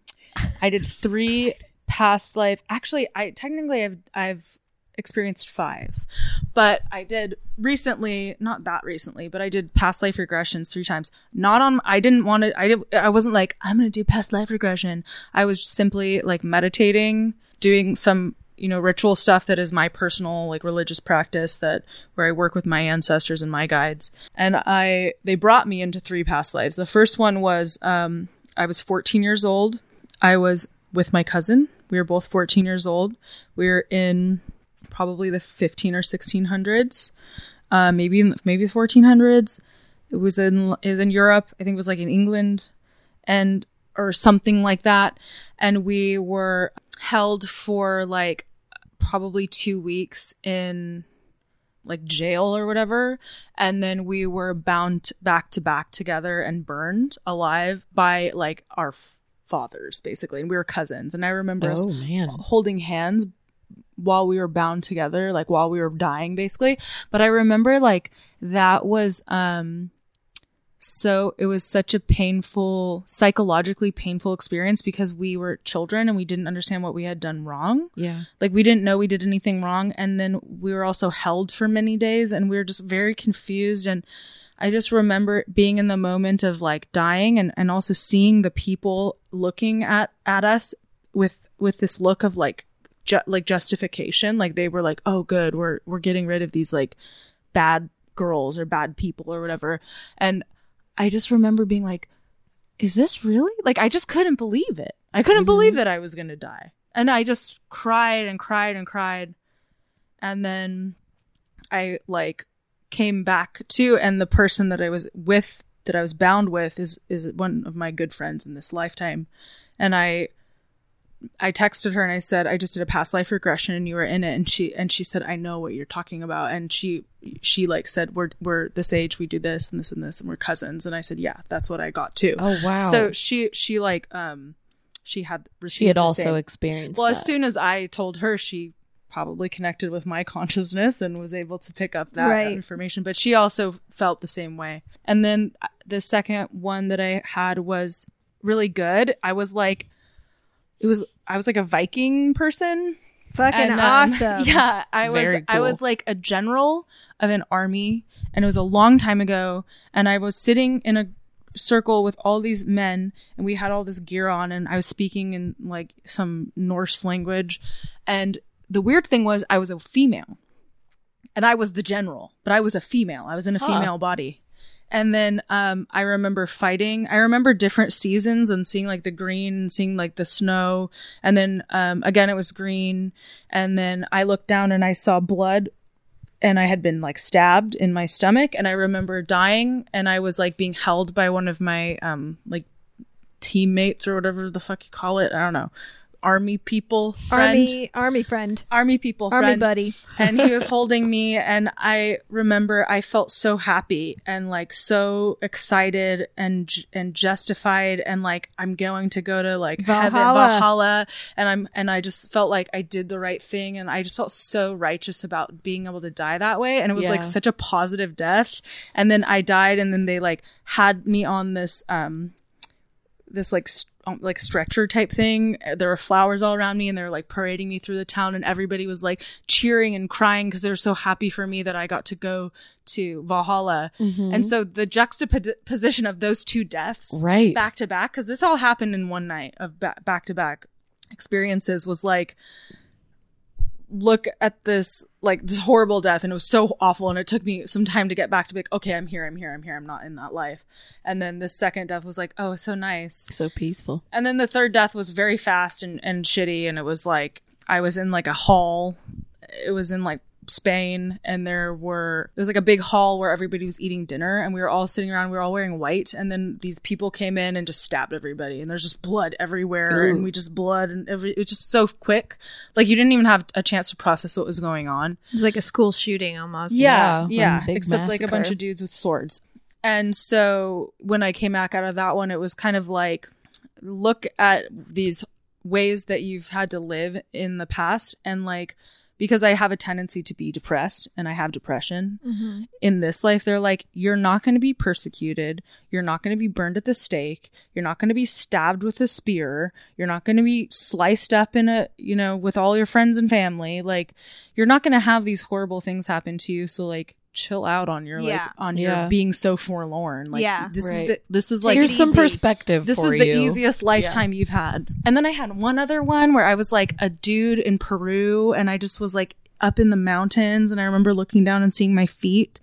I did 3 past life. Actually, I technically I've I've experienced 5. But I did recently, not that recently, but I did past life regressions 3 times. Not on I didn't want to I didn't. I wasn't like I'm going to do past life regression. I was simply like meditating, doing some you know ritual stuff that is my personal like religious practice that where I work with my ancestors and my guides. And I they brought me into three past lives. The first one was um I was 14 years old. I was with my cousin. We were both 14 years old. We were in probably the 15 or 1600s uh maybe maybe the 1400s it was in it was in Europe. I think it was like in England and or something like that. And we were held for like probably 2 weeks in like jail or whatever. And then we were bound back to back together and burned alive by like our f- fathers basically. And we were cousins. And i remember us oh man. holding hands while we were bound together like while we were dying basically. But i remember like that was um so it was such a painful, psychologically painful experience because we were children and we didn't understand what we had done wrong. Yeah. Like we didn't know we did anything wrong. And then we were also held for many days and we were just very confused. And I just remember being in the moment of like dying and, and also seeing the people looking at, at us with, with this look of like, ju- like justification. Like they were like, oh, good. We're, we're getting rid of these like bad girls or bad people or whatever. And I just remember being like, is this really? Like, I just couldn't believe it. I couldn't mm-hmm. believe that I was going to die. And I just cried and cried and cried. And then I like came back to, and the person that I was with, that I was bound with is, is one of my good friends in this lifetime. And I, I texted her and I said, I just did a past life regression and you were in it. And she, and she said, I know what you're talking about. And she, she like said, we're, we're this age, we do this and this and this and we're cousins. And I said, yeah, that's what I got too. Oh wow. So she, she like, um, she had received she had also same- experienced. well, that. as soon as I told her, she probably connected with my consciousness and was able to pick up that Right. information. But she also felt the same way. And then uh, the second one that I had was really good. I was like, it was, I was like a Viking person. Fucking And, um, awesome. Yeah, I was Very I was like a general of an army and it was a long time ago and I was sitting in a circle with all these men and we had all this gear on and I was speaking in like some Norse language and the weird thing was I was a female and I was the general but I was a female I was in a Huh. female body and then um, I remember fighting. I remember different seasons and seeing like the green, and seeing like the snow, and then um, again it was green. And then I looked down and I saw blood, and I had been like stabbed in my stomach. And I remember dying, and I was like being held by one of my um like teammates or whatever the fuck you call it. I don't know, army people, friend, Army, army friend, army people, army friend. buddy. and he was holding me and i remember i felt so happy and like so excited and and justified and like i'm going to go to like heaven Valhalla. valhalla. And i'm and i just felt like i did the right thing and i just felt so righteous about being able to die that way. And it was like such a positive death. And then i died and then they like had me on this um this like st- Um, like stretcher type thing. Uh, there were flowers all around me, and they were like parading me through the town, and everybody was like cheering and crying because they were so happy for me that I got to go to Valhalla. Mm-hmm. And so the juxtaposition of those two deaths, Right. back to back, because this all happened in one night of back to back experiences, was like look at this like this horrible death and it was so awful and it took me some time to get back to be like okay i'm here i'm here i'm here i'm not in that life. And then the second death was like oh so nice. So peaceful. and then the third death was very fast and, and shitty and it was like i was in like a hall. It was in like spain and there were there was like a big hall where everybody was eating dinner and we were all sitting around we were all wearing white and then these people came in and just stabbed everybody and there's just blood everywhere and we just blood and every it was just so quick like you didn't even have a chance to process what was going on It was like a school shooting almost. yeah, Yeah, yeah. one big Except like a bunch of dudes with swords. And so when I came back out of that one, it was kind of like look at these ways that you've had to live in the past and like because I have a tendency to be depressed and I have depression Mm-hmm. in this life, they're like, you're not going to be persecuted. You're not going to be burned at the stake. You're not going to be stabbed with a spear. You're not going to be sliced up in a, you know, with all your friends and family. Like, you're not going to have these horrible things happen to you. So, like, chill out on your, like, on Yeah. your being so forlorn. Like, Yeah. this is the, this is like, Here's some easy. perspective. this for is the you. easiest lifetime you've had. And then I had one other one where I was like a dude in Peru and I just was like up in the mountains and I remember looking down and seeing my feet.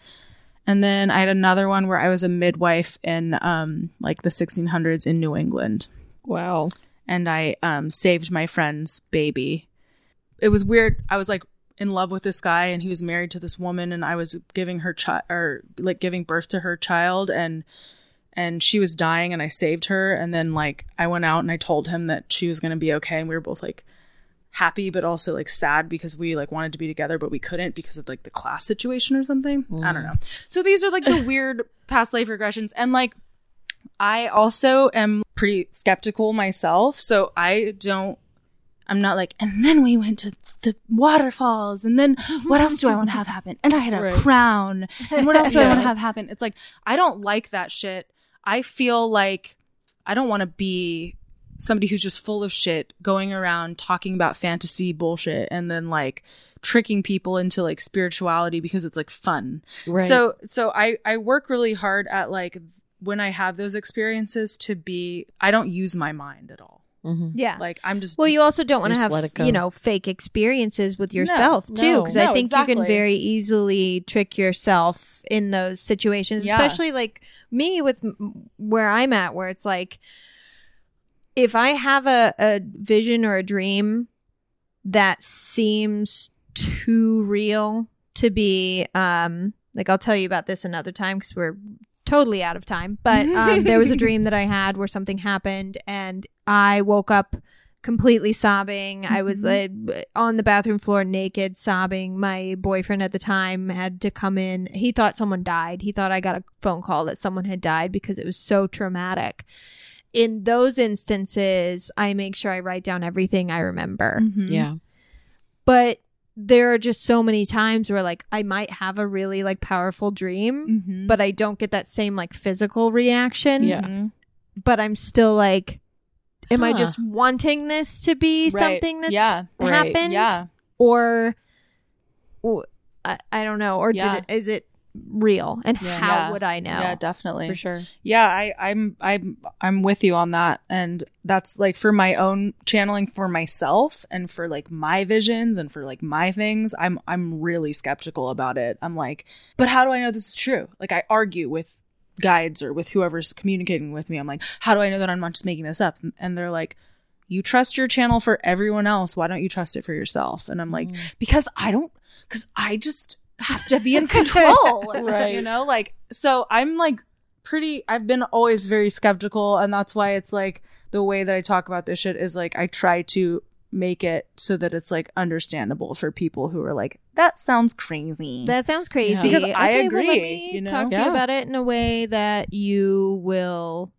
And then I had another one where I was a midwife in um like the 1600s in New England Wow. and I um saved my friend's baby. It was weird. I was like in love with this guy and he was married to this woman and I was giving her child or like giving birth to her child and and she was dying and I saved her and then like I went out and I told him that she was going to be okay and we were both like happy but also like sad because we like wanted to be together but we couldn't because of like the class situation or something. I don't know. Mm. So these are like the weird past life regressions and like I also am pretty skeptical myself, so I don't I'm not like, and then we went to the waterfalls, and then what else do I want to have happen? And I had a Right. crown, and what else do I want to have happen? It's like I don't like that shit. I feel like I don't want to be somebody who's just full of shit going around talking about fantasy bullshit and then like tricking people into like spirituality because it's like fun. Right. So so I I work really hard at like when I have those experiences to be I don't use my mind at all. Mhm. Yeah. Like I'm just Well, you also don't want to have, let you know, fake experiences with yourself too, no. because I No, think you can very easily trick yourself in those situations, Yeah. especially like me with where I'm at, where it's like, if I have a, a vision or a dream that seems too real to be, um, like I'll tell you about this another time because we're totally out of time. But um, there was a dream that I had where something happened, and I woke up completely sobbing. I was uh, on the bathroom floor naked, sobbing. My boyfriend at the time had to come in. He thought someone died. He thought I got a phone call that someone had died because it was so traumatic. In those instances, I make sure I write down everything I remember. Mhm. yeah. But there are just so many times where like I might have a really like powerful dream, Mhm. but I don't get that same like physical reaction. Yeah. But I'm still like, am I just wanting this to be Right. something that's Yeah. Right. happened? Yeah. Or, or I, I don't know. Or Yeah. did it, is it real? And Yeah. how Yeah. would I know? Yeah, definitely. For sure. Yeah, I, I'm I'm I'm with you on that. And that's like for my own channeling for myself and for like my visions and for like my things, I'm I'm really skeptical about it. I'm like, but how do I know this is true? Like I argue with guides or with whoever's communicating with me. I'm like, how do I know that I'm not just making this up? And they're like, you trust your channel for everyone else. Why don't you trust it for yourself? And I'm like, mm. because I don't, because I just have to be in control. Right. You know, like, so I'm like pretty, I've been always very skeptical. And that's why it's like the way that I talk about this shit is like, I try to make it so that it's like understandable for people who are like, that sounds crazy. That sounds crazy. Yeah. Because I Okay, well, let agree, me you know? talk to Yeah. you about it in a way that you will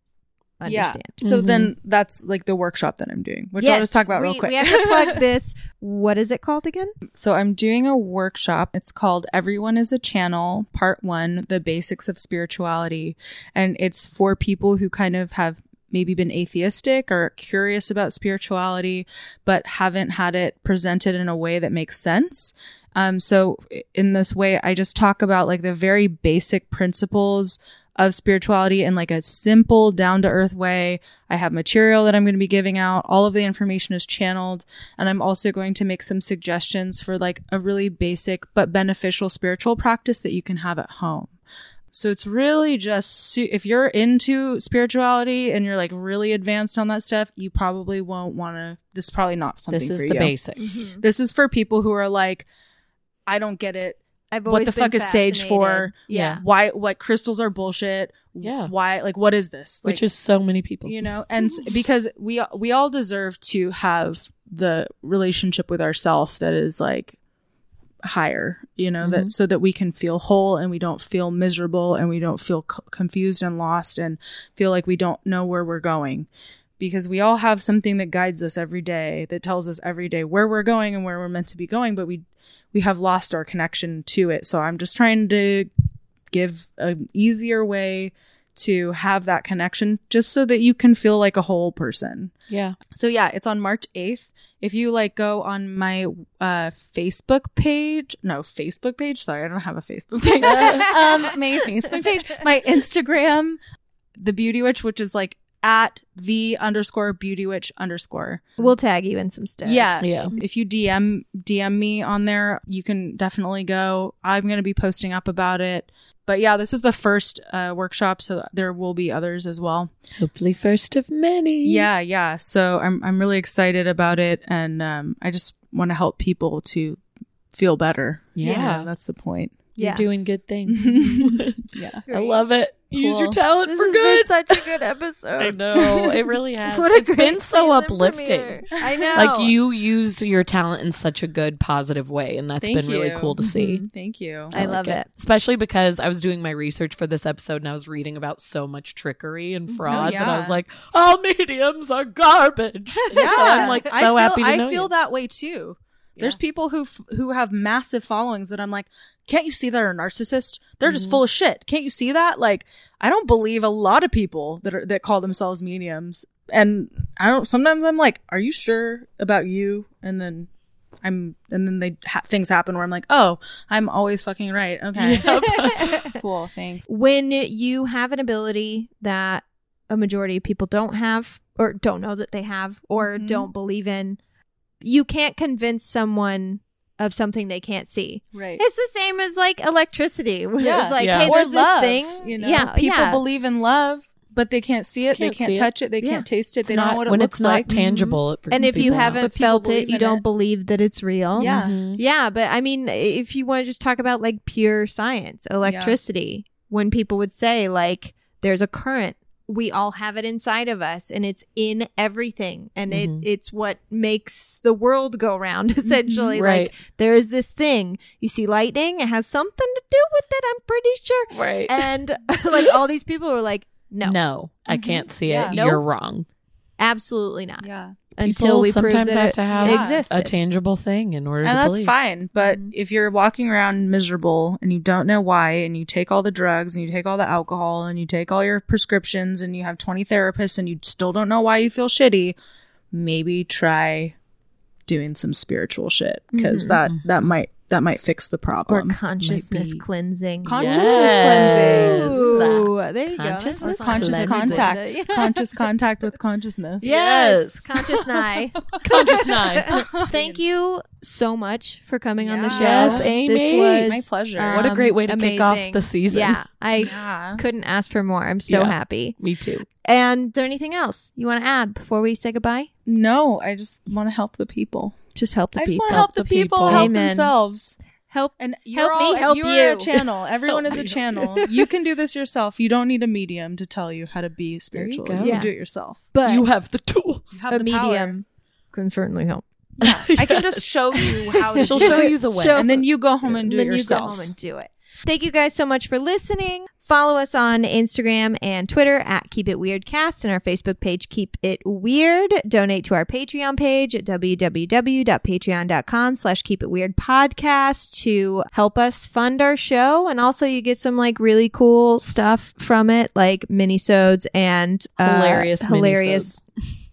understand. Yeah. So Mhm. then that's like the workshop that I'm doing, which I'll just talk about we, real quick. We have to plug this. What is it called again? So I'm doing a workshop. It's called Everyone is a Channel, Part One, The Basics of Spirituality. And it's for people who kind of have maybe been atheistic or curious about spirituality, but haven't had it presented in a way that makes sense. Um, so in this way, I just talk about like the very basic principles of spirituality in like a simple, down to earth way. I have material that I'm going to be giving out. All of the information is channeled. And I'm also going to make some suggestions for like a really basic but beneficial spiritual practice that you can have at home. So it's really just su- if you're into spirituality and you're like really advanced on that stuff, you probably won't want to. This is probably not something This is the you. basics. Mm-hmm. This is for people who are like, I don't get it. I've What the been fuck is sage for? Yeah. Why? What crystals are bullshit? Yeah. Why? Like, what is this? Which is so many people. you know and because we we all deserve to have the relationship with ourself that is like higher you know that mm-hmm. so that we can feel whole and we don't feel miserable and we don't feel c- confused and lost and feel like we don't know where we're going because we all have something that guides us every day that tells us every day where we're going and where we're meant to be going but we we have lost our connection to it so i'm just trying to give an easier way to have that connection just so that you can feel like a whole person. Yeah. So yeah, it's on March 8th. If you like go on my uh Facebook page, no, Facebook page, sorry, I don't have a Facebook page. um my Facebook page, my Instagram, the Beauty Witch, which is like at the underscore beauty witch underscore. We'll tag you in some stuff. Yeah. Yeah. If you DM DM me on there, you can definitely go. I'm going to be posting up about it. But yeah, this is the first uh, workshop, so there will be others as well. Hopefully, first of many. Yeah, yeah. So I'm I'm really excited about it, and um, I just want to help people to feel better. Yeah. that's the point. Yeah. You're doing good things. yeah. I love it. Use your talent This for good. been such a good episode. I know it really has. What it's great been so uplifting. premiere. I know. Like you used your talent in such a good, positive way, and that's Thank been really cool to see. Mhm. Thank you. I love it. Especially because I was doing my research for this episode and I was reading about so much trickery and fraud that I was like, all mediums are garbage. Yeah, so I'm like so I feel, happy to I feel you. that way too. There's people who f- who have massive followings that I'm like, can't you see they're a narcissist? They're Mm-hmm. just full of shit. Can't you see that? Like, I don't believe a lot of people that are that call themselves mediums, and I don't. Sometimes I'm like, are you sure about you? And then I'm, and then they ha- things happen where I'm like, oh, I'm always fucking right. Okay, cool, thanks. when you have an ability that a majority of people don't have or don't know that they have or Mhm. don't believe in, you can't convince someone of something they can't see. Right. It's the same as like electricity. When Yeah. It's like, Yeah. hey, or there's love, this thing. You know, yeah, people yeah. believe in love, but they can't see it. Can't they can't see it. touch it. They Yeah. can't taste it. It's they don't not- know what it when looks it's not like. tangible. It freaks and if you people out. haven't felt it, you don't it. believe that it's real. Yeah. Mhm. Yeah, but I mean, if you want to just talk about like pure science, electricity, when people would say like there's a current, we all have it inside of us, and it's in everything, and Mhm. it it's what makes the world go round. Essentially, Right. like there is this thing. You see lightning; it has something to do with it. I'm pretty sure. Right. And like all these people were like, no, No, I Mhm. can't see Yeah. it. Nope. You're wrong. absolutely not. Yeah. Until People we prove sometimes that have it to have existed. a tangible thing in order and to that's believe. fine. But Mhm. if you're walking around miserable and you don't know why, and you take all the drugs and you take all the alcohol and you take all your prescriptions and you have 20 therapists and you still don't know why you feel shitty, maybe try doing some spiritual shit because Mhm. that that might that might fix the problem. or problem. consciousness be- cleansing. Consciousness Yes. cleansing. Ooh, there you go. Consciousness That's Conscious cleansing. contact. Conscious contact with consciousness. Yes, Yes. conscious nigh. Conscious nine. Thank you so much for coming on the show. Yeah. Yes, Amy. This was My pleasure. um, What a great way to kick off the season. Yeah, I yeah. couldn't ask for more. I'm so Yeah. happy. Me too. And is there anything else you want to add before we say goodbye? No, I just want to help the people. Just help the I just people. want to help the the people, people. help Amen. themselves. help. And you're Help me help you're a channel. Everyone is a channel. you can do this yourself. You don't need a medium to tell you how to be spiritual. go. You Yeah. can do it yourself. But you have the tools. You have a the power. medium can certainly help. I can just show you how She'll show it. you the way. Show- and then you go home and do then it you yourself. go home and do it. Thank you guys so much for listening. Follow us on Instagram and Twitter at Keep It Weird Cast and our Facebook page Keep It Weird. Donate to our Patreon page at www.patreon.com slash Keep It Weird Podcast to help us fund our show. And also you get some like really cool stuff from it, like minisodes and uh, Hilarious hilarious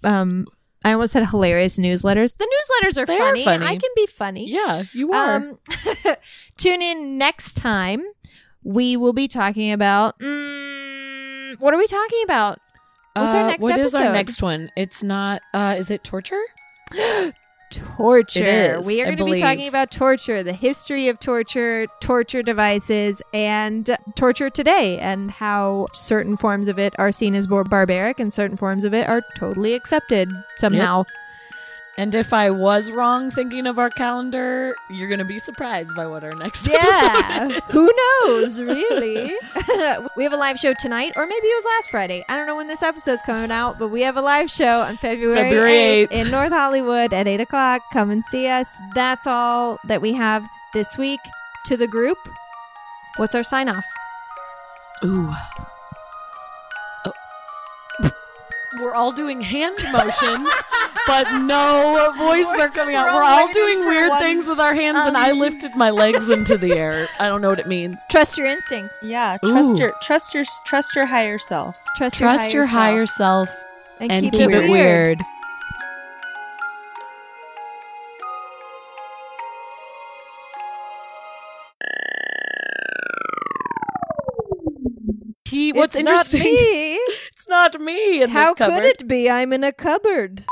um I almost said hilarious newsletters. The newsletters are They are funny. funny. I can be funny. Yeah, you are. Um, tune in next time. We will be talking about. Mm, what are we talking about? what's our Uh, next What is our next one? It's not. uh Is it torture? Torture. Is, we are going to be talking about torture, the history of torture, torture devices, and torture today, and how certain forms of it are seen as more barbaric and certain forms of it are totally accepted somehow. And if I was wrong thinking of our calendar, you're gonna be surprised by what our next Yeah. episode is. Who knows, really? we have a live show tonight, or maybe it was last Friday. I don't know when this episode's coming out, but we have a live show on February, February 8th 8th. in North Hollywood at 8 o'clock. Come and see us. That's all that we have this week. To the group, what's our sign off? Ooh. Oh. We're all doing hand motions, but no voices are coming out. We're We're all all doing weird one. things with our hands, and I um, lifted my legs into the air. I don't know what it means. Trust your instincts. Yeah, trust Ooh. your trust your trust your higher self. Trust, Trust your higher self. self and, and keep, keep it weird. He, what's It's not me. It's not me in How this cupboard. could it be? I'm in a cupboard.